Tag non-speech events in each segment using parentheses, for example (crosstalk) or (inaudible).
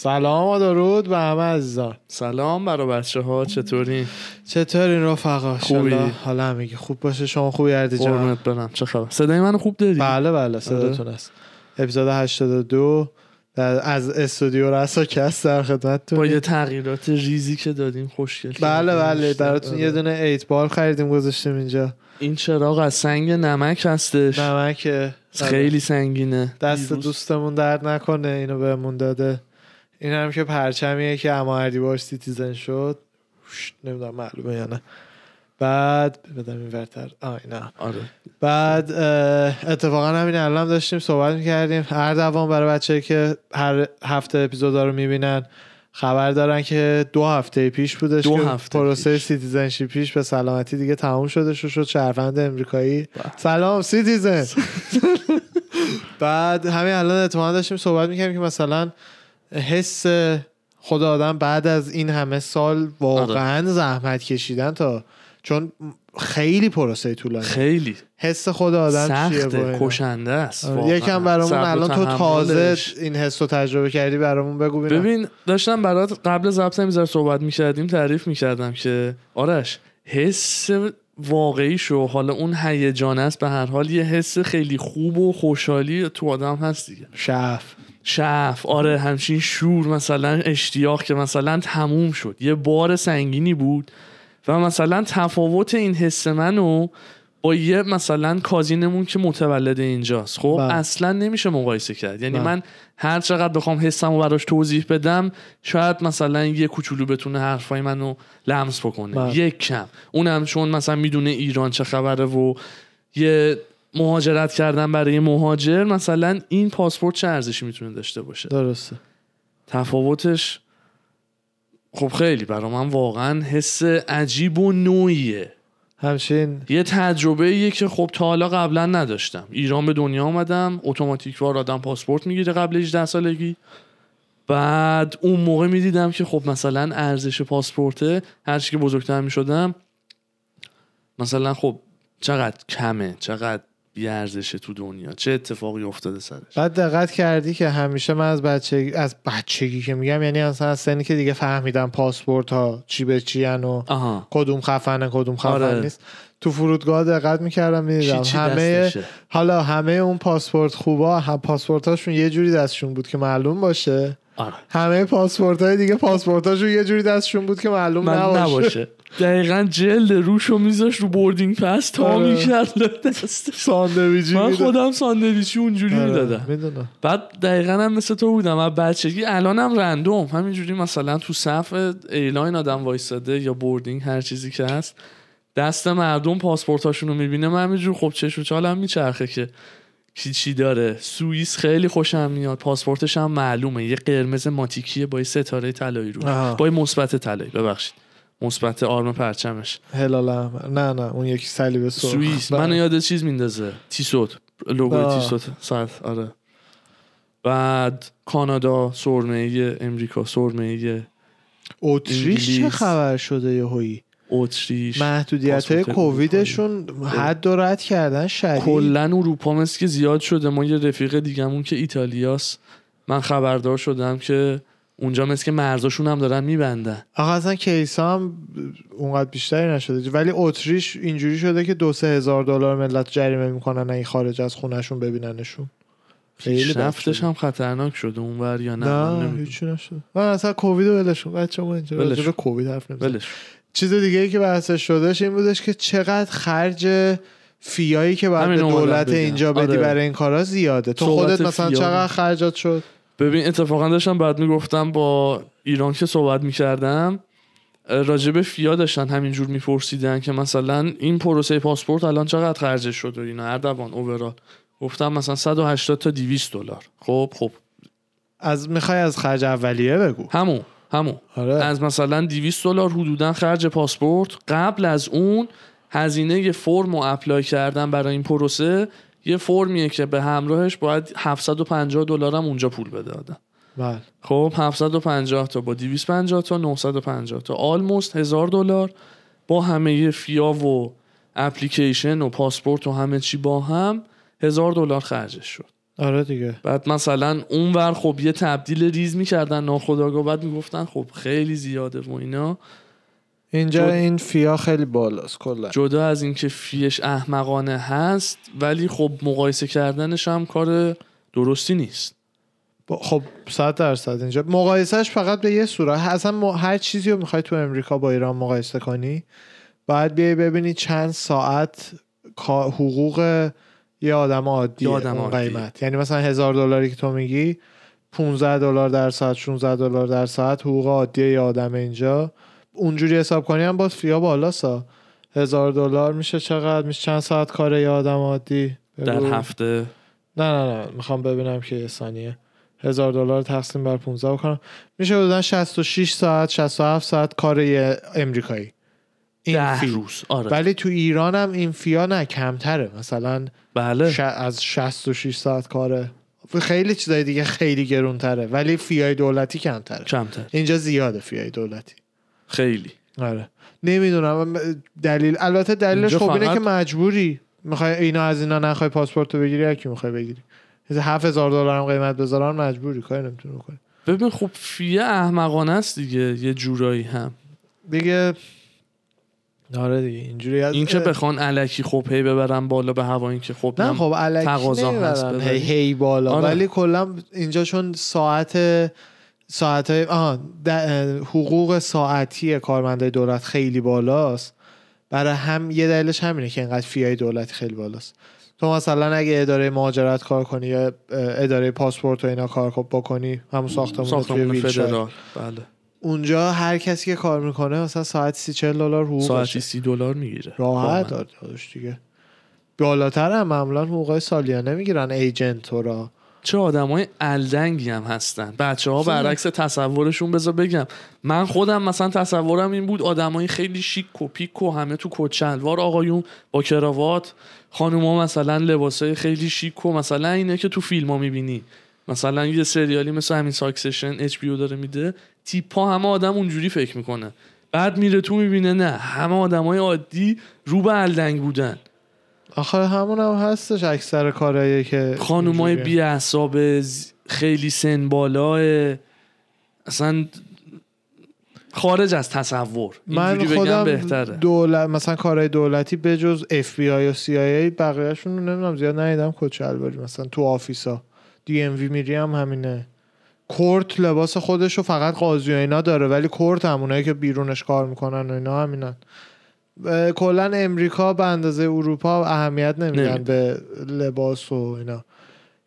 سلام و درود به همه عزیزان. سلام برای بچه ها چطوری؟ چطورین رفقا خوبی؟ حالا همگی خوب باشه؟ شما خوبی اردی جان؟ قربونت برم. چه خبر؟ صدای منو خوب داری؟ بله بله. صداتون است اپیزود 82 در از استودیو رساکست در با خدمتتون یه تغییرات ریزی که دادیم خوشگل بله بله. براتون آره. یه دونه ایت بال خریدیم گذاشتیم اینجا. این چراغ از سنگ نمک هستش. نمک خیلی سنگینه. دست دوستمون درد نکنه اینو بهمون داده. این هم که پرچمیه که اما اردی باش سیتیزن شد. نمی‌دونم معلومه یا نه. بعد بدم این ورتر. آه نه آره. بعد اتفاقا همین الان داشتیم صحبت می‌کردیم. هر دوام برای بچه که هر هفته اپیزودا رو می‌بینن خبر دارن که دو هفته پیش بودش دو که هفته پروسه پیش. سیتیزنشیپیش به سلامتی دیگه تموم شده شد شد شهروند امریکایی. سلام citizen! (laughs) بعد همین الان اتفاقا داشتیم صحبت می‌کردیم که مثلا حس خود آدم بعد از این همه سال واقعا زحمت کشیدن تا چون خیلی پروسه طولانی. خیلی. حس خود آدم سخته؟ کشنده است آره،. یکم برامون الان تو تازه. این حس رو تجربه کردی برامون بگو ببین داشتم برات قبل ضبط میذار صحبت می‌کردیم تعریف می‌کردم که آرش حس واقعیشو حالا اون هیجان است به هر حال یه حس خیلی خوب و خوشحالی تو آدم هست دیگه. شف شف آره همچین شور مثلا اشتیاق که مثلا تموم شد یه بار سنگینی بود و مثلا تفاوت این حس منو با یه مثلا کازینمون که متولد اینجاست خب بله. اصلا نمیشه مقایسه کرد یعنی بله. من هر چقدر بخوام حسم رو براش توضیح بدم شاید مثلا یه کوچولو بتونه حرفای منو لمس بکنه بله. یک کم اونم چون مثلا می‌دونه ایران چه خبره و یه مهاجرت کردن برای مهاجر مثلا این پاسپورت چه ارزشی می‌تونه داشته باشه؟ درسته. تفاوتش خب خیلی برا من واقعا حس عجیب و نوعیه. همچین یه تجربه ایه که خب تا حالا قبلا نداشتم. ایران به دنیا آمدم اتوماتیک وار آدم پاسپورت می‌گیره قبل 18 سالگی. بعد اون موقع می‌دیدم که خب مثلا ارزش پاسپورته هرچی که بزرگتر می‌شدم مثلا خب چقدر کمه چقدر بیارزشه تو دنیا. چه اتفاقی افتاده سرش؟ بعد دقت کردی که همیشه من از بچگی از بچگی که میگم یعنی اصلا از سنی که دیگه فهمیدم پاسپورت ها چی به چی و آها. کدوم خفنه کدوم خفن آره. نیست. تو فرودگاه دقت می‌کردم می‌دیدم همه حالا همه اون پاسپورت خوبا هم پاسپورت هاشون یه جوری دستشون بود که معلوم باشه. آره. همه پاسپورت های دیگه پاسپورت هاشون یه جوری دستشون بود که معلوم نباشه, نباشه. دقیقا جلد روشو میذاش رو boarding pass تا آره. می‌کرد دست. ساندویجی من. خودم ساندویچی اونجوری آره، می‌دادم می‌دونم. بعد دقیقا هم مثل تو بودم. از بچگی الانم random همینجوری مثلا تو صف airline آدم وایستاده یا boarding هر چیزی که هست دست مردم پاسپورتاشون رو می‌بینه. من همینجور خب چشم چالم میچرخه که کی چی داره. سوئیس خیلی خوشم میاد. پاسپورتش هم معلومه. یه قرمز ماتیکیه با یه ستاره طلایی رو. با مثبت طلایی. ببخشید. مثبت آرم پرچمش. هلال احمر نه نه اون یکی صلیب سرخ سوئیس. بله. منو یاد چیز میندازه؟ تیسوت. لوگوی آه. تیسوت. ساعت آره. بعد کانادا سرمه ای امریکا سرمه ای اتریش چه. خبر شده یهویی؟ اتریش. محدودیت های کوویدشون حد و رد کردن شدید. کلا اروپا مثل که زیاد شده. ما یه رفیق دیگمون که ایتالیاست. من خبردار شدم که اونجا مثل که مرزاشون هم دارن میبندن آقا اصلا کیسا هم اونقدر بیشتری نشده ولی اتریش اینجوری شده که دو سه هزار دلار ملت جریمه می‌کنن این خارج از خونشون ببیننشون پیشرفتش شده. هم خطرناک شده اونور یا نه, نه. هیچی نشده من اصلا کووید رو ولشون بچه ما اینجا به. کووید حرف نمی‌زنیم ولش چیز دیگه ای که بحثش شدهش این بودش که چقدر خرج فیایی که باید به دولت. اینجا بدی آره. برای این کارا زیاده تو خودت مثلا. چقدر خرجات شد ببین اتفاقا داشتم بعد می‌گفتم با ایران که صحبت می‌کردم راجب فیا داشتن همینجور میپرسیدن که مثلا این پروسه پاسپورت الان چقدر خرجش شد و اینا. اردوان اوورال گفتم مثلا 180 تا 200 دلار. خب خب. از می‌خوای از خرج اولیه بگو. همون همون. آره. از مثلا 200 دلار حدودا خرج پاسپورت. قبل از اون هزینه فرم رو اپلای کردن برای این پروسه یه فرمیه که به همراهش باید 750 دلار هم اونجا پول بده آدم. بله. خب 750 تا با 250 تا 950 تا. آلموست 1000 دلار با همه فیا و اپلیکیشن و پاسپورت و همه چی با هم هزار دلار خرجش شد. آره دیگه. بعد مثلا اون ور خب یه تبدیل ریز می‌کردن ناخداگاه بعد می‌گفتن خب خیلی زیاده و اینا. اینجا جد- این فیا خیلی بالاست کلا. جدا از اینکه فیش احمقانه هست ولی خب مقایسه کردنش هم کار درستی نیست. با- خب صد درصد اینجا. مقایسهش فقط به یه صورت. اصلا م- هر چیزی رو می‌خوای تو امریکا با ایران مقایسه کنی باید بیای ببینی چند ساعت حقوق یه آدم عادی. قیمت. یعنی مثلا هزار دلاری که تو میگی 15 دلار در ساعت 16 دلار در ساعت حقوق عادی یه آدم اینجا. اونجوری حساب کنی هم باز فیا بالاست. هزار دلار میشه چقدر؟ میشه چند ساعت کار یه آدم عادی؟ در. هفته؟ نه نه نه. می‌خوام ببینم که یه ثانیه. هزار دلار تقسیم بر 15 بکنم. میشه بودن 66 ساعت 67 ساعت کار یه امریکایی. این ده روز. آره. ولی تو ایران هم این فیا نه کمتره. مثلا بله. ش... از 66 ساعت کاره خیلی چیزای دیگه خیلی گرونتره ولی فیای دولتی کمتره. کمتر. اینجا زیاده فیای دولتی. خیلی. آره. نمی‌دونم. دلیل البته دلیلش خب اینه که مجبوری. می‌خوای اینا از اینا نخوای پاسپورت رو بگیری یکی می‌خوای بگیری. هفت هزار دلار هم قیمت بذارن مجبوری. کاری نمی‌تونی بکنی. ببین خب فیه احمقانه است دیگه. یه جورایی هم. دیگه آره دیگه. اینجوری از این که بخوان علکی خب هی ببرن بالا به هوا این که خب نه خب الکی تقاضا هست. هی, هی بالا. آره. ولی کلا اینجا چون ساعت ساعت آها د- حقوق ساعتی کارمندای دولت خیلی بالاست. برای هم یه دلیلش همینه که اینقدر فیای دولتی خیلی بالاست. تو مثلا اگه اداره مهاجرت کار کنی یا اداره پاسپورت و اینا کار خب بکنی همون ساختمون توی ساختمون ویلچر. فدرال. بله. اونجا هر کسی که کار می‌کنه مثلا ساعت سی چل دلار حقوق ساعتی سی دلار می‌گیره. راحت داد داداش دیگه. بالاتر هم معمولا حقوق سالیانه می‌گیرن ایجنت را چه آدمای الدنگی هم هستن. بچه ها برعکس تصورشون بذار بگم. من خودم مثلا تصورم این بود آدمای خیلی شیک و پیک و همه تو کت شلوار آقایون با کراوات. خانوما مثلا لباسای خیلی شیک و مثلا اینه که تو فیلم ها می‌بینی. مثلا یه سریالی مثل همین ساکسشن اچ داره میده. تیپا همه آدم اونجوری فکر می‌کنه. بعد میره تو می‌بینه نه همه آدمای عادی رو به الدنگ بودن. آخه همون هم هستش اکثر کارهایی که خانومای. بی اعصاب خیلی سن بالاه. اصلا خارج از تصور. من خودم بهتره. دولت مثلا کارهای دولتی بجز اف بی آی و CIA بقیه‌شون رو نمی‌دونم زیاد ندیدم. کت شلواری مثلا تو office ا DMV میری هم همینه. court لباس خودش رو فقط قاضی و اینا داره ولی court همونایی که بیرونش کار می‌کنن و اینا همینن. کلا امریکا به اندازه اروپا اهمیت نمیدن. به لباس و اینا.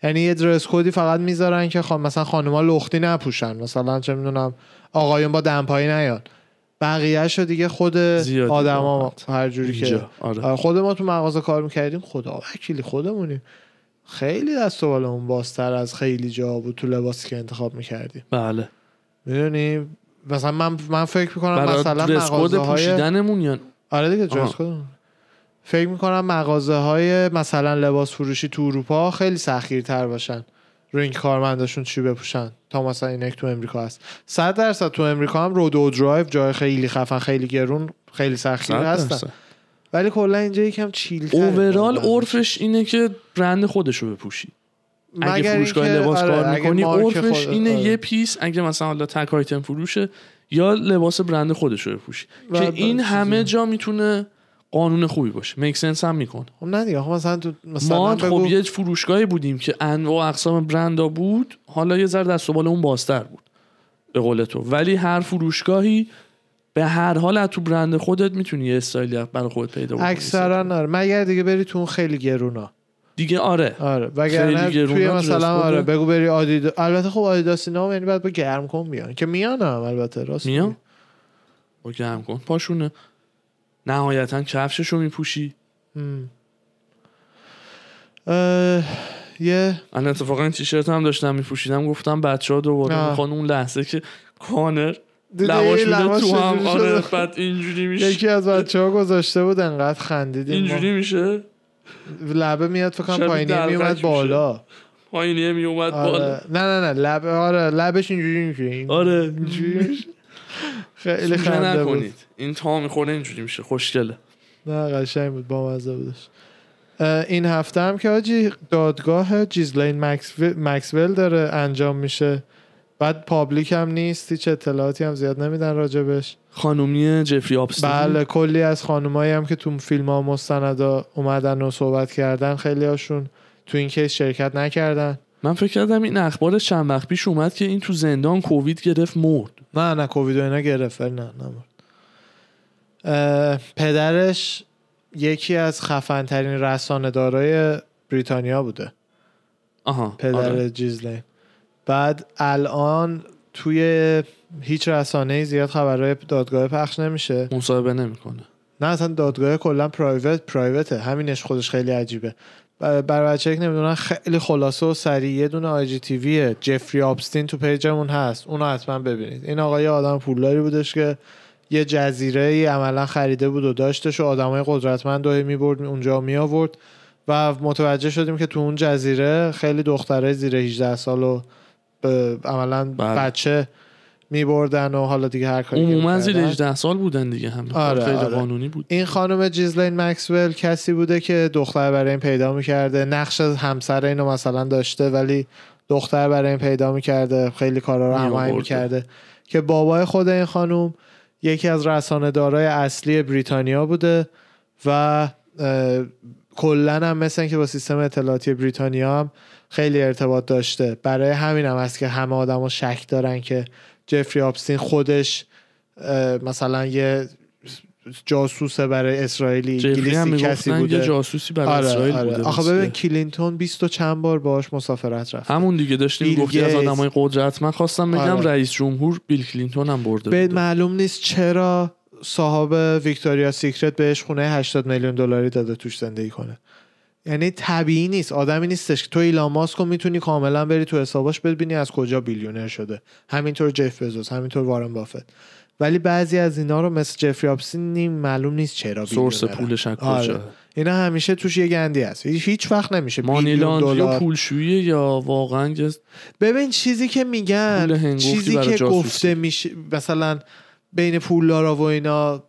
یعنی یه درس کدی فقط می‌ذارن که خان مثلا خانوما لختی نپوشن. مثلا چه می‌دونم آقایون با دمپایی نیان. بقیهش رو دیگه خود آدما. هر جوری که آره. آره، خود ما تو مغازه کار می‌کردیم. خدا وکیلی خودمونیم خیلی دست و بالمون بازتر از خیلی جا بود تو لباسی که انتخاب می‌کردیم. بله. می‌دونی؟ مثلا من من فکر می‌کنم مثلا مغازه های پوشیدنمون یا آره دیگه آها. درس کد. فکر می‌کنم مغازه های مثلا لباس فروشی تو اروپا خیلی سختگیرتر باشن رو این کارمنداشون چی بپوشن تا مثلا اینک تو امریکا هست صد درصد تو امریکا هم رود و درایو جای خیلی خفن خیلی گرون خیلی سختگیر صد هستن. ولی کلا اینجا یکم چیل اوورال عرفش اینه که برند خودشو بپوشی اگه فروشگاه لباس کار می‌کنی عرفش اینه آره. یه piece اگه مثلا حالا تک آیتم فروشه یا لباس برند خودش رو بپوشی. که این همه جا می‌تونه قانون خوبی باشه. make sense هم می‌کنه. خب نه دیگه خب مثلا تو مثلا ما بگو خب یه فروشگاهی بودیم که انواع و اقسام برندا بود حالا یه ذره دست و بال اون بازتر بود به قول تو. ولی هر فروشگاهی به هر حال از تو برند خودت می‌تونی یه استایلی برای خودت پیدا کنی اکثرا آره. مگر دیگه بری تو اون خیلی گرونا دیگه آره. آره. وگرنه توی مثلا. آره بگو بری آدید البته خب آدیداس اینا یعنی باید با گرم کن بیان که میان هم البته راست میان. با گرم کن. پاشونه. نهایتا کفششو میپوشی. اه، یه من اتفاقا این تیشرت هم داشتم میپوشیدم. گفتم بچه ها دوباره. می‌خوان اون لحظه که کانر لواش میده تو هم. آره؟ بعد اینجوری میشه. یکی از بچه ها گذاشته بود انقدر خندیدیم ما. اینجوری میشه؟ لبه میاد فکر کنم پایینی میومد. بالا. پایینیه میومد بالا. آره. نه نه نه لب آره لبش اینجوری میشه. آره اینجوری خیلی خنده نکنید. این تا می‌خوره اینجوری میشه. خوشگله. نه قشنگ بود. با مزه بودش. این هفته هم که آجی دادگاه جیزلین مکسول, مکسول داره انجام میشه. بعد پابلیک هم نیست هیچ اطلاعاتی هم زیاد نمیدن راجبش. خانومی جفری آبستین بله کلی از خانومایی هم که تو فیلم ها مستندا اومدن و صحبت کردن خیلی هاشون تو این کیس شرکت نکردن. من فکر کردم این اخبار چند وقت پیش اومد که این تو زندان کووید گرفت مرد. نه نه کووید و اینا گرفت نه نمرد پدرش یکی از خفن ترین رسانه دارای بریتانیا بوده. آها پدر آره. جیزلین. بعد الان توی هیچ رسانه زیاد خبرهای دادگاه پخش نمیشه. مصاحبه نمی‌کنه. نه اصلا دادگاه کلا پرایوت پرایوته همینش خودش خیلی عجیبه. برای بچه که نمی‌دونن خیلی خلاصه و سریع یه دونه آی جی تیویه جفری آبستین تو پیجمون هست. اونو حتما ببینید. این آقا یه آدم پولداری بودش که یه جزیره ای عملا خریده بود و داشتش و آدمای قدرتمند رو می‌برد اونجا می آورد و متوجه شدیم که تو اون جزیره خیلی دختره زیر 18 سال و عملا بله. بچه میبردن و حالا دیگه هر کاری عموما زیر می‌کردن. 18 سال بودن دیگه هم آره، خیلی آره. قانونی بود این خانم جیزلین مکسول کسی بوده که دختر برای این پیدا می‌کرده نقش همسر اینو مثلا داشته ولی دختر برای این پیدا می‌کرده خیلی کارا رو هماهنگ. می‌کرده که بابای خود این خانم یکی از رسانه دارای اصلی بریتانیا بوده و کلا هم مثل که با سیستم اطلاعاتی بریتانیا هم خیلی ارتباط داشته. برای همین هم هست که همه آدما شک دارن که جفری اپستین خودش مثلا یه جاسوسه برای اسرائیلی. جفری هم انگلیسی کسی می‌گفتن یه بوده. جاسوسی برای آره اسرائیل آره. بوده آخه ببین کلینتون 20 و چند بار باهاش مسافرت رفت. همون دیگه داشتیم گفتی از. آدمای قدرت. من خواستم بگم آره. رئیس جمهور بیل کلینتون هم برده به معلوم نیست چرا صاحب Victoria's Secret بهش خونه 80 میلیون دلاری داده توش زندگی کنه. یعنی طبیعی نیست. آدمی نیستش. که تو ایلان ماسک رو می‌تونی کاملا بری تو حساباش ببینی از کجا بیلیونر شده. همینطور جف بزوس همینطور وارن بافت. ولی بعضی از اینا رو مثل جفری آپسین نیم معلوم نیست چرا سورس. پولش از آره. کجا؟ اینا همیشه توش یه گندی هست. هیچ وقت نمیشه. مانی بیلیون لاندری و دلار. پولشویی یا واقعا یه ببین چیزی که میگن چیزی که جاسوسی. گفته میشه مثلا بین پولدارا و اینا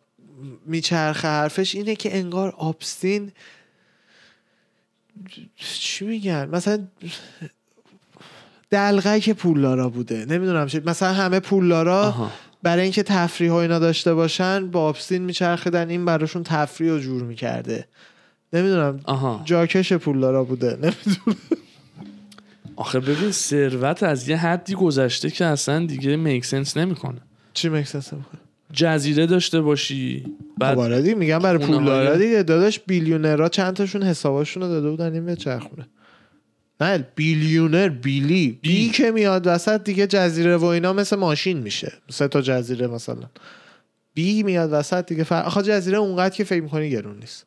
میچرخه حرفش اینه که انگار آبستین چی میگن؟ مثلا دلغک پولدارا بوده. نمی‌دونم چی مثلا همه پولدارا آها. برای اینکه تفریح و اینا داشته باشن با آبستین میچرخیدن این براشون تفریح و جور می‌کرده. نمی‌دونم. آها. جاکش پولدارا بوده. نمی‌دونم. آخه ببین ثروت از یه حدی گذشته که اصلا دیگه میک سنس نمی‌کنه. چی مکسنس می‌کنه جزیره داشته باشی. بعد خب آره دیگه میگم برای خونه پولدارا های- دیگه. داداش بیلیونرها چند تاشون حساباشون رو داده بودن این چرخونه. نه بیلیونر بیلی. بی, که میاد وسط دیگه جزیره و اینا مثل ماشین میشه. سه تا جزیره مثلا. بی میاد وسط دیگه. فر... آخه جزیره اونقدر که فکر می‌کنی گرون نیست.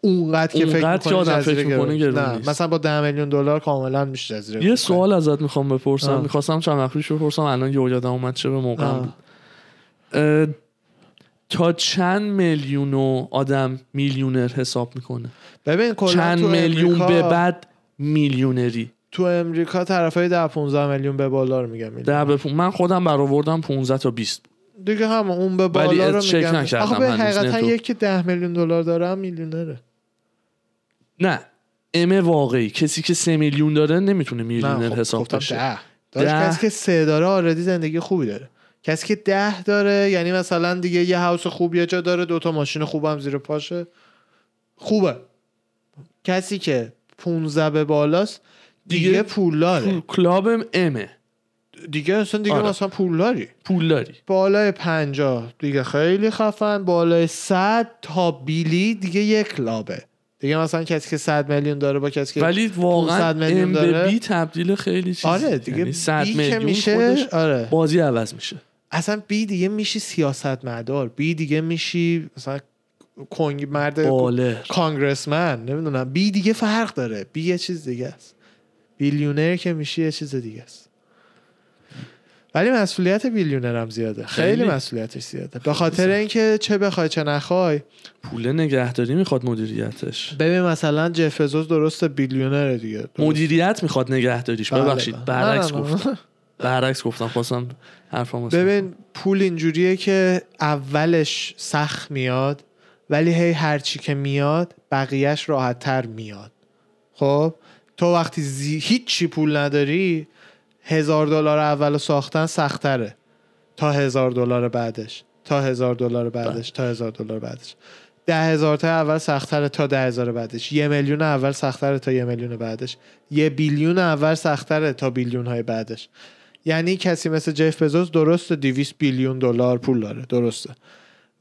اونقدر که فکر می‌کنی جزیره گرون نه نیست. مثلا با ده میلیون دلار کاملا میشه جزیره یه. سوال ازت می‌خوام بپرسم. آه. می‌خواستم چند وقت پیش بپرسم الان یه یادم اومد چه به موقع تا چند میلیون آدم میلیونر حساب می‌کنه؟ ببین چند میلیون امریکا- به بعد میلیونری؟ تو امریکا طرفای 10 15 میلیون به بالا رو میگم ده به پون- من خودم برآوردم 15 تا 20 دیگه هم اون به ولی بالا رو نکردم آخه به حقیقتا. یکی که ده میلیون دلار داره هم میلیونره. نه ام واقعی. کسی که سه میلیون داره نمی‌تونه میلیونر خب حساب بشه. ده. داشت ده. کسی که سه داره آردی زندگی خوبی داره. کسی که ده داره یعنی مثلا دیگه یه هاوس خوب یه جا داره دوتا ماشین خوبم زیر پاشه. خوبه. کسی که 15 به بالاست دیگه, دیگه پولداره. پول- کلابم امه دیگه اصلا دیگه آره. مثلا پولداری. پول داری بالای 50 دیگه خیلی خفن بالای 100 تا بیلی دیگه یک لابه دیگه مثلا کسی که 100 میلیون داره با کسی که ولی واقعا 500 میلیون داره. بی تبدیل خیلی چیز آره دیگه یعنی 100 بی که میلیون میشه آره. بازی عوض میشه. اصلا بی دیگه میشی سیاست مدار بی دیگه میشی مثلا کنگ مرد کانگرسمن نمی‌دونم. بی دیگه فرق داره. بی یه چیز دیگه است. بیلیونر که میشی یه چیز دیگه است. ولی مسئولیت بیلیونر هم زیاده. خیلی, خیلی. مسئولیتش زیاده. به خاطر اینکه چه بخوای چه نخوای. پول نگهداری می‌خواد مدیریتش. ببین مثلا جف درست بیلیونره دیگه. درست. مدیریت می‌خواد نگهداریش. بله، ببخشید بله. برعکس. گفتم. برعکس گفتم خواستم حرفم ببین پول اینجوریه که اولش سخت میاد ولی هی هرچی که میاد بقیهش راحت تر میاد. خب؟ تو وقتی زی... هیچی پول نداری هزار دلار اول ساختن سختره. تا هزار دلار بعدش. تا هزار دلار بعدش. تا هزار دلار بعدش. ده هزار تا اول سختره تا ده هزار بعدش. یه میلیون اول سختره تا یه میلیون بعدش. یه بیلیون اول سختره تا بیلیون های بعدش. یعنی کسی مثل جف بزوس درست 200 بیلیون دلار پول داره. درسته.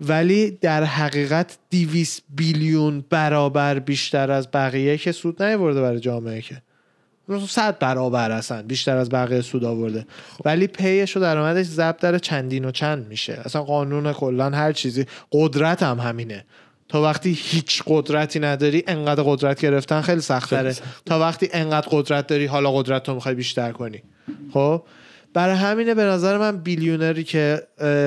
ولی در حقیقت 200 بیلیون برابر بیشتر از بقیه که سود نیورده برای جامعه که. صد برابر هستن بیشتر از بقیه سود آورده. ولی پیش و درآمدش ضبط در چندین و چند میشه. اصلا قانون کلا هر چیزی قدرت هم همینه. تا وقتی هیچ قدرتی نداری انقدر قدرت گرفتن خیلی سختره. تا وقتی انقدر قدرت داری حالا قدرت رو می‌خوای بیشتر کنی. خب؟ برای همینه به نظر من بیلیونری که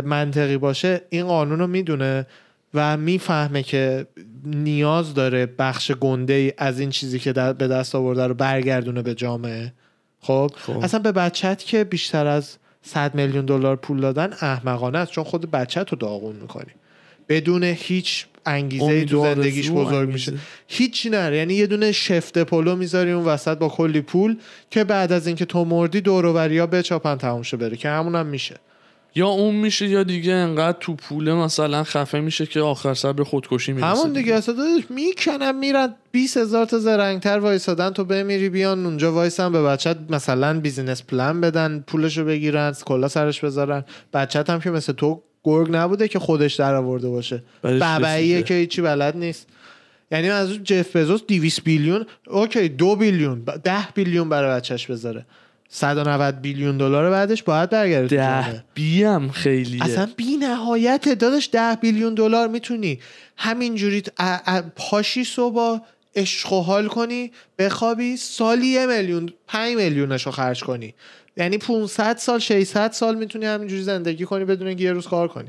منطقی باشه این قانون رو می‌دونه و می‌فهمه که نیاز داره بخش گنده ای از این چیزی که به دست آورده رو برگردونه به جامعه. خب؟ خب. اصلا به بچت که بیشتر از 100 میلیون دلار پول دادن احمقانه است چون خود بچت رو داغون می‌کنی. بدون هیچ انگیزه ای تو زندگیش بزرگ. میشه. هیچی نره. یعنی یه دونه شفته پلو می‌ذاری اون وسط با کلی پول که بعد از اینکه تو مردی دور ها بچاپن تموم شه بره که همون هم میشه. یا اون میشه یا دیگه انقدر تو پوله مثلا خفه میشه که آخر سر به خودکشی می‌رسه همون دیگه. اصلا می‌کنن میرن. 20 هزار تا زرنگتر وایسادن تو بمیری بیان اونجا وایسن به بچت مثلا business plan بدن پولشو بگیرن کلا سرش بذارن. بچت هم که مثل تو گرگ نبوده که خودش در آورده باشه. رسیده. که هیچی بلد نیست. یعنی از اون جف بزوس 200 billion okay دو billion ب- ده billion برای بچهش بذاره. 190 billion دلار بعدش باید برگرده. ده بیم خیلیه. اصلا بی نهایت داداش ده billion دلار می‌تونی همینجوری پاشی صبح عشق و حال کنی بخوابی سالی یه میلیون پنج میلیونش رو خرج کنی. یعنی 500 سال 600 سال می‌تونی همینجوری زندگی کنی بدون اینکه یه روز کار کنی.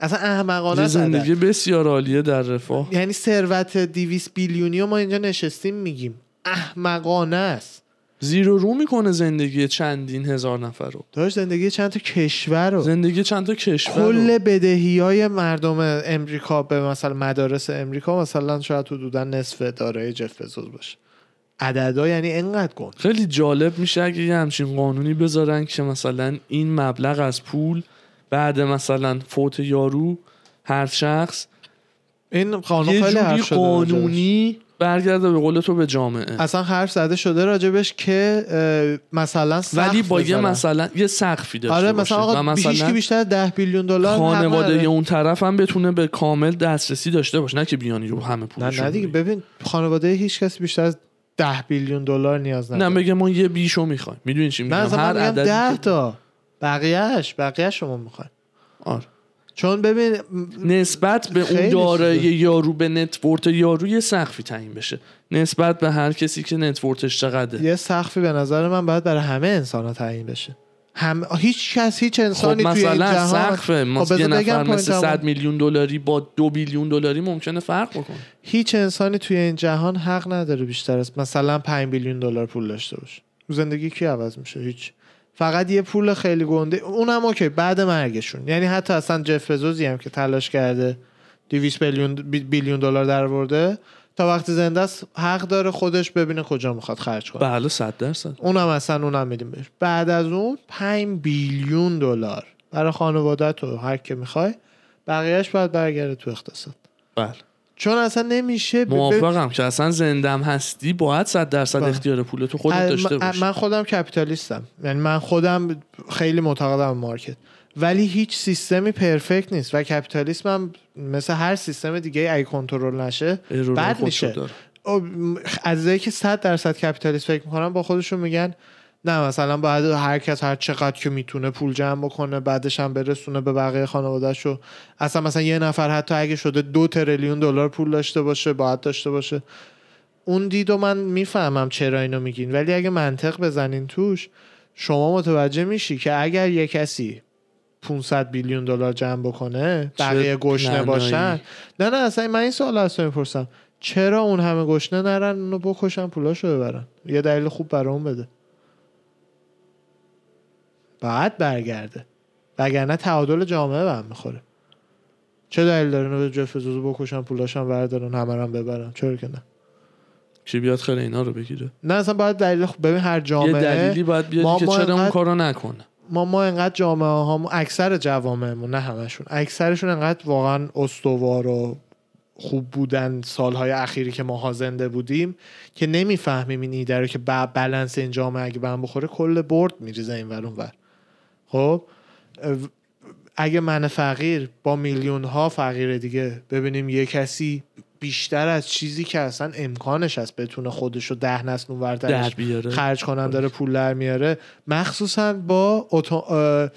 اصلا احمقانه. زندگی بسیار عالیه در رفاه. یعنی ثروت 200 بیلیونی ما اینجا نشستیم میگیم. احمقانه است. زیر و رو می‌کنه زندگی چندین هزار نفر رو. داشت زندگی چند تا کشور رو. زندگی چند تا کشور. کل بدهی های مردم امریکا به مثلا مدارس امریکا مثلا شاید حدودا نصف دارای جف بزوس باشه. عددا یعنی انقدر کن خیلی جالب میشه اگه یه همچین قانونی بذارن که مثلا این مبلغ از پول بعد مثلا فوت یارو هر شخص این قانون یه خیلی جوری. قانونی برگرده به قول تو به جامعه اصلا حرف زده شده راجبش که مثلا ولی با یه. مثلا یه سقفی داشته آره باشه مثلا آقا مثلا بیشتر از 10 بیلیون دلار خانواده نداره. اون طرف هم بتونه به کامل دسترسی داشته باشه نه که بیانی رو همه نه پولشون نه دیگه ببین خانواده هیچ کسی بیشتر از 10 بیلیون دلار نیاز نداره. نه بگه ما یه بیشو می‌خوایم. می‌دونی چی میگم؟ هر 10 که- تا. بقیهش بقیه شما می‌خواین آره. چون ببین نسبت به اون دارایی چیزه. یارو به نتورت یارو یه سقفی تعیین بشه. نسبت به هر کسی که نتورتش چقدره. یه سقفی به نظر من باید برای همه انسان ها تعیین بشه. هم هیچ کس هیچ خب انسانی توی این مثلا جهان سقف خب یه نفر مثل پوینتمو. 100 میلیون دلاری با دو بیلیون دلاری ممکنه فرق بکنه. هیچ انسانی توی این جهان حق نداره بیشتر از مثلا 5 بیلیون دلار پول داشته باشه. زندگی کی عوض میشه؟ هیچ. فقط یه پول خیلی گنده. اونم اوکی بعد مرگشون. یعنی حتی اصلا جف بزوزی هم که تلاش کرده 200 بیلیون بیلیون دلار درآورده تا وقتی زنده است حق داره خودش ببینه کجا می‌خواد خرج کنه. بله 100 درصد. اونم اصلا اونم میدیم بهش. بعد از اون 5 بیلیون دلار برای خانواده تو هر که می‌خوای بقیهش باید برگرده تو اقتصاد. بله. چون اصلا نمیشه موافقم که اصلا زندم هستی باید 100 درصد بله. اختیار پول تو خودت داشته باشی. من خودم کپیتالیستم. یعنی من خودم خیلی معتقدم مارکت. ولی هیچ سیستمی پرفکت نیست و کپیتالیسم هم مثل هر سیستم دیگه ای کنترل نشه بد میشه. داره. او- م- از که 100 درصد کپیتالیست فکر می‌کنن با خودشون میگن نه مثلا باید هر کس هر چقدر که می‌تونه پول جمع بکنه بعدش هم برسونه به بقیه خانوادهشو اصلا مثلا یه نفر حتی اگه شده دو تریلیون دلار پول داشته باشه باید داشته باشه اون دید و من می‌فهمم چرا اینو میگین ولی اگه منطق بزنین توش شما متوجه میشی که اگر یه کسی 500 بیلیون دلار جمع بکنه بقیه گشنه. باشن؟ نه نه اصلا من این سوال از می‌پرسم. چرا اون همه گشنه نرن؟ اونو بکشن پولاشو ببرن. یه دلیل خوب برای اون بده. بعد برگرده. وگرنه تعادل جامعه به هم می‌خوره. چه دلیل داره اینو به جف بزوز بکشن پولاشم بردارن همه هم ببرن؟ چرا که نه؟ کی بیاد خیلی اینا رو بگیره؟ نه اصلا باید دلیل خب ببین هر یه جامعه دلیلی باید بیاد که چرا اون کارو نکنه؟ ما ما انقدر جامعه ها اکثر جوامعمون نه همشون اکثرشون انقدر واقعا استوار و خوب بودن سالهای اخیری که ماها زنده بودیم که نمی‌فهمیم این ایده رو که ب- بلنس این جامعه اگه به هم بخوره کل برد میریزه این ور ور. خب؟ اگه من فقیر با میلیون ها فقیر دیگه ببینیم یه کسی بیشتر از چیزی که اصلا امکانش هست بتونه خودش رو ده نسل اونور در درش بیاره. خرج کنم داره پول در میاره. مخصوصا با اتو... اه،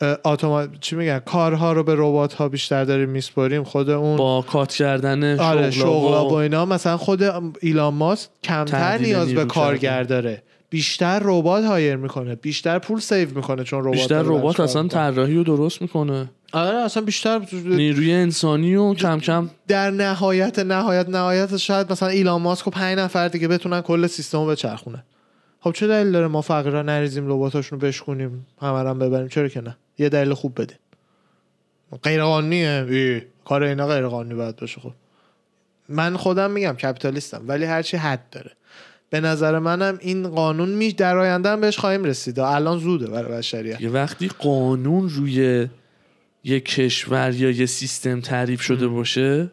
اه، اتوما... چی میگن؟ کارها رو به ربات ها بیشتر داریم میسپاریم. خود اون با کات کردن آره شغلا و اینا. مثلا خود ایلان ماسک کمتر نیاز به کارگر داره. بیشتر ربات hire می‌کنه. بیشتر پول save می‌کنه چون ربات بیشتر ربات اصلا. طراحی رو درست می‌کنه. آره اصلا بیشتر نیروی انسانی و کم کم در نهایت نهایت نهایت شاید مثلا ایلان ماسک و پنج نفر دیگه بتونن کل سیستم رو بچرخونه. خب چه دلیل داره ما فقیرا نریزیم رباتاشون رو بشکونیم همه ببریم؟ چرا که نه؟ یه دلیل خوب بدین غیر قانونیه ای. کار اینا غیر قانونی باید باشه خب. من خودم میگم کپیتالیستم ولی هرچی حد داره. به نظر منم این قانون می در آینده بهش خواهیم رسید. الان زوده برای بشریت. یه وقتی قانون روی یه کشور یا یه سیستم تعریف شده باشه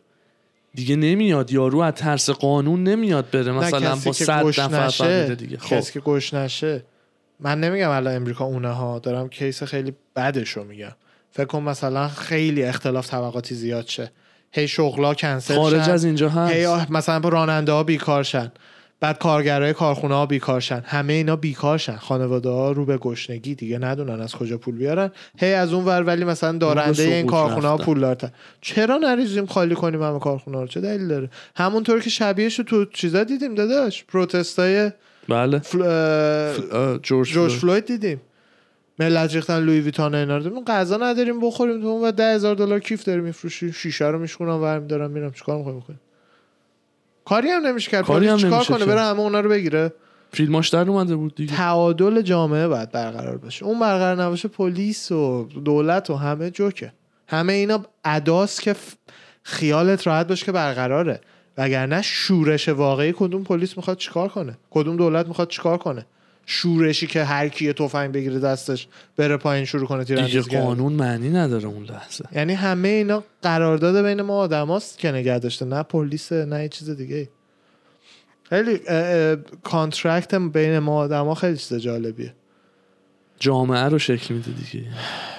دیگه نمیاد. یارو از ترس قانون نمیاد بره. مثلا با صد نفر دیگه. خب. کسی که گوش نشه من نمیگم الان امریکا اونه ها دارم کیس خیلی بدشو میگم. فکر کن مثلا خیلی اختلاف طبقاتی زیاد شه. هی شغلا کنسل خارج شن. از اینجا هی هست آه، مثلا راننده ها بیکار شن. بعد کارگرای کارخونه ها بیکار شن همه اینا بیکار شن خانواده ها رو به گشنگی دیگه ندونن از کجا پول بیارن. هی از اون ور ولی مثلا دارنده این کارخونه ها. پول دارتن چرا نریزیم خالی کنیم همه کارخونه رو؟ چه دلیل داره؟ همونطور که شبیهش رو تو چیزا دیدیم داداش. protest ای بله. فل... جورج جورج فلوید. فلوید دیدیم. ملت ریختن Louis Vuitton اینا رو. غذا نداریم بخوریم تو اونو ده هزار دلار کیف داری میفروشی شیشه رو میشکنم ور دارم میرم. چیکار می‌خوای بکنی کاری هم نمیشه کرد. کاری هم چیکار نمیشه کنه. بره همه اونا رو بگیره. فیلماش در اومده بود دیگه. تعادل جامعه باید برقرار باشه. اون برقرار نباشه پلیس و دولت و همه جوکه. همه اینا اداست که خیالت راحت باشه که برقراره. وگرنه شورش واقعی کدوم پلیس می‌خواد چیکار کنه؟ کدوم دولت می‌خواد چیکار کنه؟ شورشی که هر کی یه تفنگ بگیره دستش بره پایین شروع کنه دیگه تیراندازی کردن. قانون معنی نداره اون لحظه. یعنی همه اینا قرارداد بین ما آدماست که نگه داشته. نه پلیس نه یه چیز دیگه خیلی contract بین ما آدما خیلی چیز جالبیه. جامعه رو شکل میده دیگه.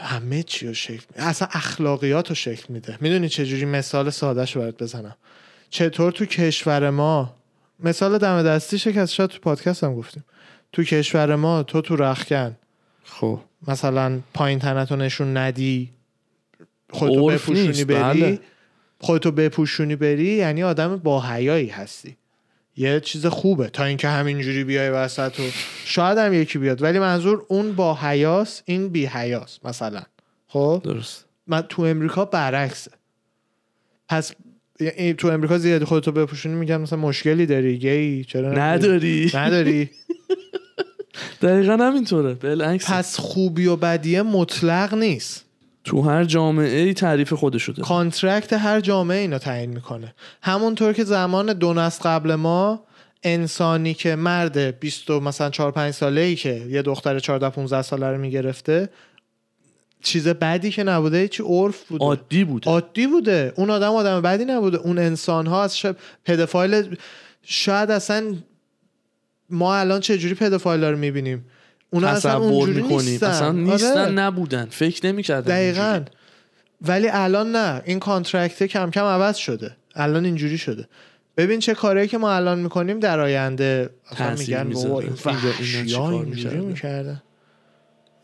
همه چی رو شکل میده. اصلا اخلاقیات رو شکل میده. می‌دونی چجوری مثال سادهش رو برات بزنم؟ چطور تو کشور ما مثال دم دستیشه که از شاید تو پادکست هم گفتیم. تو کشور ما تو تو رخکن خب. مثلا پایین تنتو نشون ندی خودتو بپوشونی بری. بله. خودتو بپوشونی بری یعنی آدم با حیایی هستی. یه چیز خوبه تا اینکه همینجوری بیای وسط و شاید هم یکی بیاد ولی منظور اون با حیاس این بی حیاس مثلا. خب؟ درست. من تو امریکا برعکسه. پس تو امریکا زیادی خودتو بپوشونی میگن مثلا مشکلی داری گی؟ چرا نداری؟ نداری. (laughs) دقیقا همینطوره. بالعکس. پس خوبی و بدیه مطلق نیست. تو هر جامعه ای تعریف خودشو داره. contract هر جامعه اینو تعیین می‌کنه. همونطور که زمان دو نسل قبل ما انسانی که مرد 20 و مثلا 4 5 ساله ای که یه دختر 14 15 ساله رو می‌گرفته چیز بدی که نبوده چی عرف بوده. عادی بوده. عادی بوده. اون آدم آدم بدی نبوده. اون انسان ها از شب pedophile شاید اصلا ما الان چه جوری pedophile رو می‌بینیم؟ اونا اصلا اونجوری می‌کنیم نیستن. اصلا نیستن آره. نبودن. فکر نمی‌کردن دقیقا. ولی الان نه. این contract ه کم کم عوض شده. الان اینجوری شده. ببین چه کاری که ما الان می‌کنیم در آینده. اصلا میگن بابا این اینجوری می‌کردن؟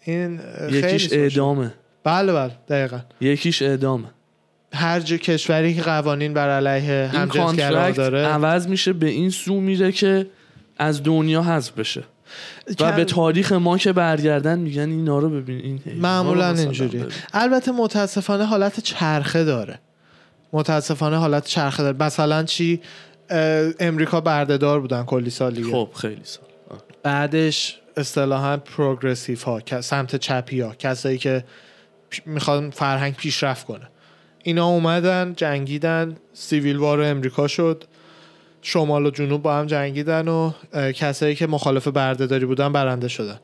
این یکیش. اعدامه. بله بله. دقیقا. یکیش اعدامه. هر جا کشوری که قوانین بر علیه همجنسگرا contract داره. عوض میشه به این سو میره که از دنیا حذف بشه. و به تاریخ ما که برگردن میگن اینا رو ببین این معمولا ببین. البته متاسفانه حالت چرخه داره. متاسفانه حالت چرخه داره. مثلا چی؟ امریکا بردهدار بودن کلی سال دیگه. خب خیلی سال. آه. بعدش اصطلاحا پروگرسیو ها سمت چپی ها کسایی که می‌خوان فرهنگ پیشرفت کنه. اینا اومدن جنگیدن سیویل وار امریکا شد. شمال و جنوب با هم جنگیدن و کسایی که مخالف بردهداری بودن برنده شدن.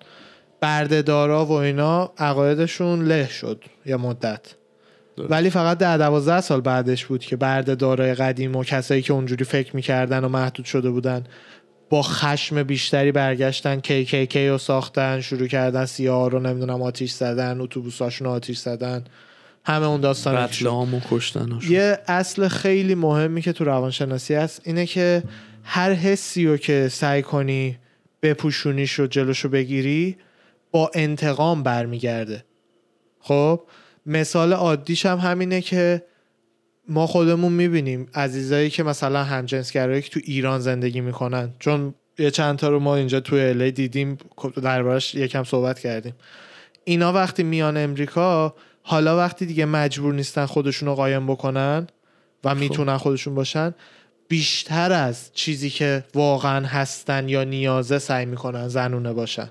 بردهدارا و اینا عقایدشون له شد یه مدت. ولی فقط ده دوازده سال بعدش بود که بردهدارای قدیم و کسایی که اونجوری فکر می‌کردن و محدود شده بودن با خشم بیشتری برگشتن کی کی کی رو ساختن شروع کردن سیاه رو نمی‌دونم آتیش زدن اتوبوساشون آتیش زدن. همه اون داستان و کشتن یه اصل خیلی مهمی که تو روانشناسی هست اینه که هر حسی رو که سعی کنی بپوشونیش رو جلوشو بگیری با انتقام برمیگرده. خب مثال عادیش هم همینه که ما خودمون می‌بینیم عزیزایی که مثلا همجنسگرایی که تو ایران زندگی می‌کنن. چون یه چند تا رو ما اینجا تو الی دیدیم دربارش یکم صحبت کردیم. اینا وقتی میان امریکا حالا وقتی دیگه مجبور نیستن خودشون رو قایم بکنن و خب. می‌تونن خودشون باشن بیشتر از چیزی که واقعا هستن یا نیازه سعی می‌کنن زنونه باشن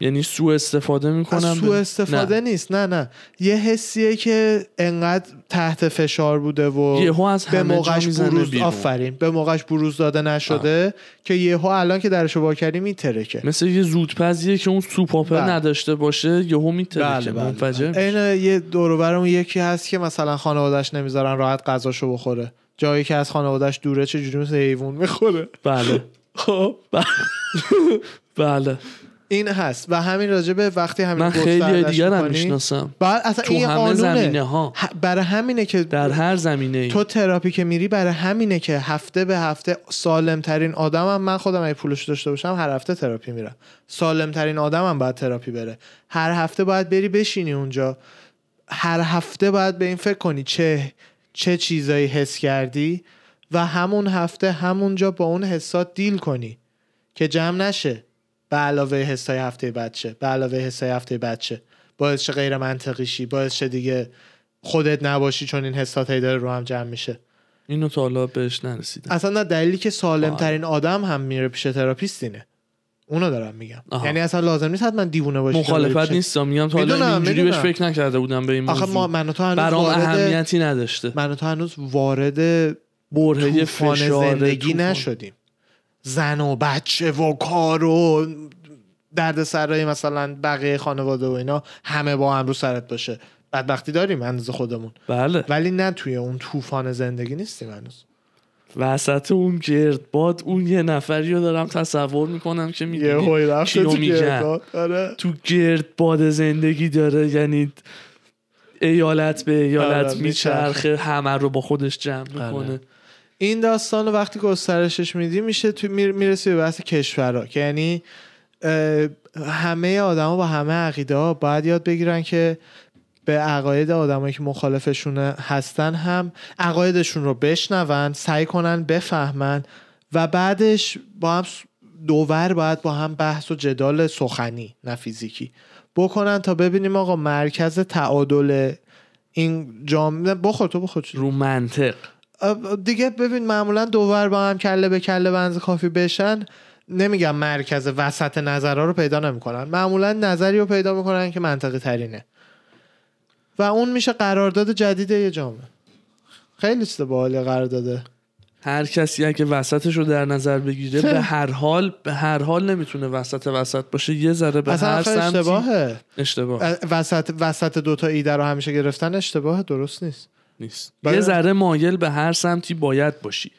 یعنی سو استفاده می‌کنم سو استفاده نه. نیست نه نه. یه حسیه که انقدر تحت فشار بوده و یهو از به موقعش بروز آفرین. به موقعش بروز داده نشده آه. که یهو الان که درشو وا کردی میترکه. مثل یه زودپزیه که اون سوپاپر بله. نداشته باشه یهو میترکه. بله بله منفجر بله. یه دور یکی هست که مثلا خانوادهش نمی‌ذارن راحت غذاشو بخوره. جایی که از خانوادهش دوره چه جوری مثل حیوان می‌خوره. بله. (laughs) خب. (laughs) بله. این هست و همین راجبه وقتی همین من خیلی دیگر هم می‌شناسم. اصلا تو این همه زمینه ها. برای همینه که در هر زمینه ای. تو تراپی که میری برای همینه که هفته به هفته سالم ترین آدمم من خودم اگه پولش داشته باشم هر هفته تراپی میرم. سالم ترین آدمم باید تراپی بره. هر هفته باید بری بشینی اونجا. هر هفته باید به این فکر کنی چه چه چیزایی حس کردی و همون هفته همونجا با اون حسات deal کنی که جمع نشه. به علاوه حسای هفته بعد به علاوه حسای هفته بعد باعث شه غیر منطقی شی باعث شه دیگه خودت نباشی چون این حسات هی داره رو هم جمع میشه. اینو تا حالا بهش نرسیدم. اصلا نه دلیلی که سالم ترین آدم هم میره پیش therapist اینه. اونو دارم میگم. آها. یعنی اصلا لازم نیست حتما دیوونه باشی مخالفت نیستم. میگم تا حالا اینجوری بهش فکر نکرده بودم به این موضوع آخه ما من تو هنوز برام اهمیتی نداشته. من تو هنوز وارد برهه فشار زندگی نشدیم. زن و بچه و کار و درد سرای مثلا بقیه خانواده و اینا همه با هم رو سرت باشه. بدبختی داریم اندازه خودمون. بله. ولی نه توی اون طوفان زندگی نیستیم هنوز. وسط اون گردباد اون یه نفری رو دارم تصور می‌کنم که می‌دونی چیو میگن آره. تو گردباد زندگی داره یعنی ایالت به ایالت آره میچرخه. همه رو با خودش جمع آره. این داستان وقتی گسترشش میدی میشه تو می‌رسی به بحث کشورها که یعنی همه آدما با همه عقیده ها باید یاد بگیرن که به عقاید آدمایی که مخالفشون هستن هم عقایدشون رو بشنون سعی کنن بفهمن و بعدش با هم دوور باید با هم بحث و جدال سخنی نه فیزیکی بکنن تا ببینیم آقا مرکز تعادل این جامعه بخور تو بخور رو منطق. دیگه ببین معمولا دوور با هم کله به کله بنز کافی بشن نمیگم مرکز وسط نظرها رو پیدا نمی‌کنن. معمولا نظری رو پیدا می‌کنن که منطقی ترینه. و اون میشه قرارداد جدید یه جامعه. خیلی چیز باحالی قرارداده هر کسی اگه وسطش رو در نظر بگیره به (laughs) هر حال به هر حال نمی‌تونه وسط وسط باشه. یه ذره به هر سمتی اشتباهه. اشتباه. وسط وسط دوتا ایده رو همیشه گرفتن اشتباه درست نیست. نیست. یه ذره مایل به هر سمتی باید باشی.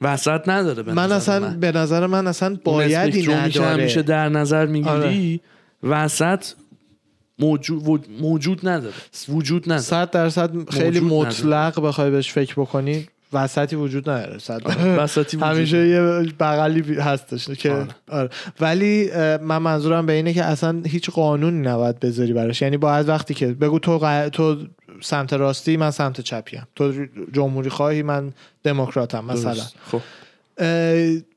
وسط نداره به من اصلا من. به نظر من اصلا بایدی نداره. میشه در نظر می‌گیری آره. وسط موجود, موجود نداره. وجود نداره. صد درصد خیلی مطلق بخوای بهش فکر بکنی. وسطی وجود نداره وسطی همیشه یه بغلی هستش که آره. آره. ولی من منظورم به اینه که اصلا هیچ قانونی نباید بذاری براش. یعنی باید وقتی که بگو تو تو سمت راستی من سمت چپیم. تو جمهوری خواهی من دموکراتم مثلا. خب.